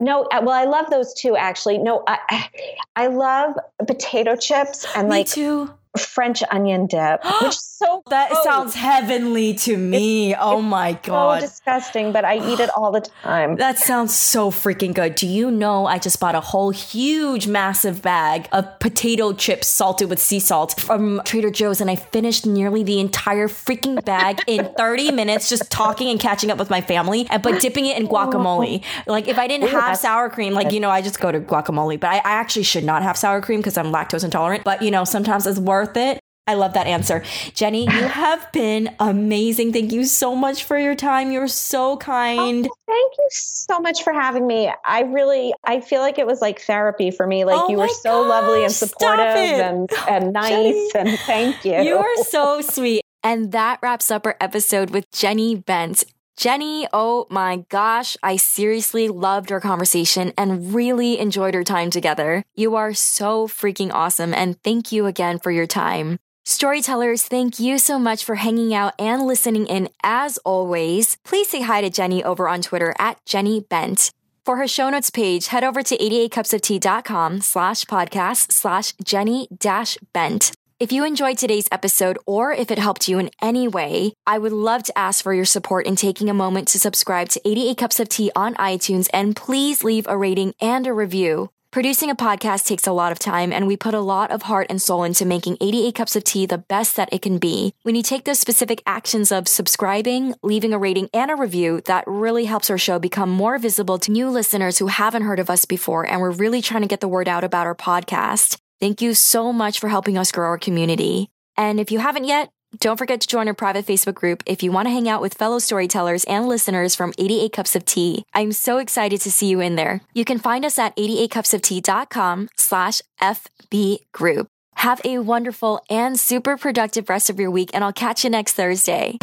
No, uh, well, I love those too. Actually, no, I, I love potato chips and me like too. French onion dip, which is so [gasps] that gross. sounds heavenly to me. It's, oh my god, so disgusting, but I eat it all the time. That sounds so freaking good. Do you know I just bought a whole huge, massive bag of potato chips salted with sea salt from Trader Joe's, and I finished nearly the entire freaking bag in [laughs] 30 minutes, just talking and catching up with my family, and but dipping it in oh. guacamole. Like if I didn't Ooh, have sour cream, like you know, I just go to guacamole. But I, I actually should not have sour cream because I'm lactose intolerant. But you know, sometimes it's worth it. I love that answer. Jenny, you [laughs] have been amazing. Thank you so much for your time. You're so kind. Oh, thank you so much for having me. I really I feel like it was like therapy for me. Like oh you were so gosh, lovely and supportive and, [gasps] and nice Jenny, and thank you. You are [laughs] so sweet. And that wraps up our episode with Jenny Bent. Jenny, oh my gosh, I seriously loved our conversation and really enjoyed our time together. You are so freaking awesome, and thank you again for your time. Storytellers, thank you so much for hanging out and listening in as always. Please say hi to Jenny over on Twitter at Jenny Bent. For her show notes page, head over to 88cupsoftea.com slash podcast slash Jenny dash Bent. If you enjoyed today's episode or if it helped you in any way, I would love to ask for your support in taking a moment to subscribe to 88 Cups of Tea on iTunes and please leave a rating and a review. Producing a podcast takes a lot of time, and we put a lot of heart and soul into making 88 Cups of Tea the best that it can be. When you take those specific actions of subscribing, leaving a rating, and a review, that really helps our show become more visible to new listeners who haven't heard of us before, and we're really trying to get the word out about our podcast. Thank you so much for helping us grow our community. And if you haven't yet, don't forget to join our private Facebook group if you want to hang out with fellow storytellers and listeners from 88 Cups of Tea. I'm so excited to see you in there. You can find us at 88cupsoftea.com slash FB group. Have a wonderful and super productive rest of your week, and I'll catch you next Thursday.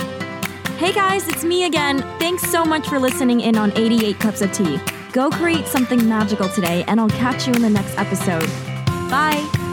Hey guys, it's me again. Thanks so much for listening in on 88 Cups of Tea. Go create something magical today, and I'll catch you in the next episode. Bye.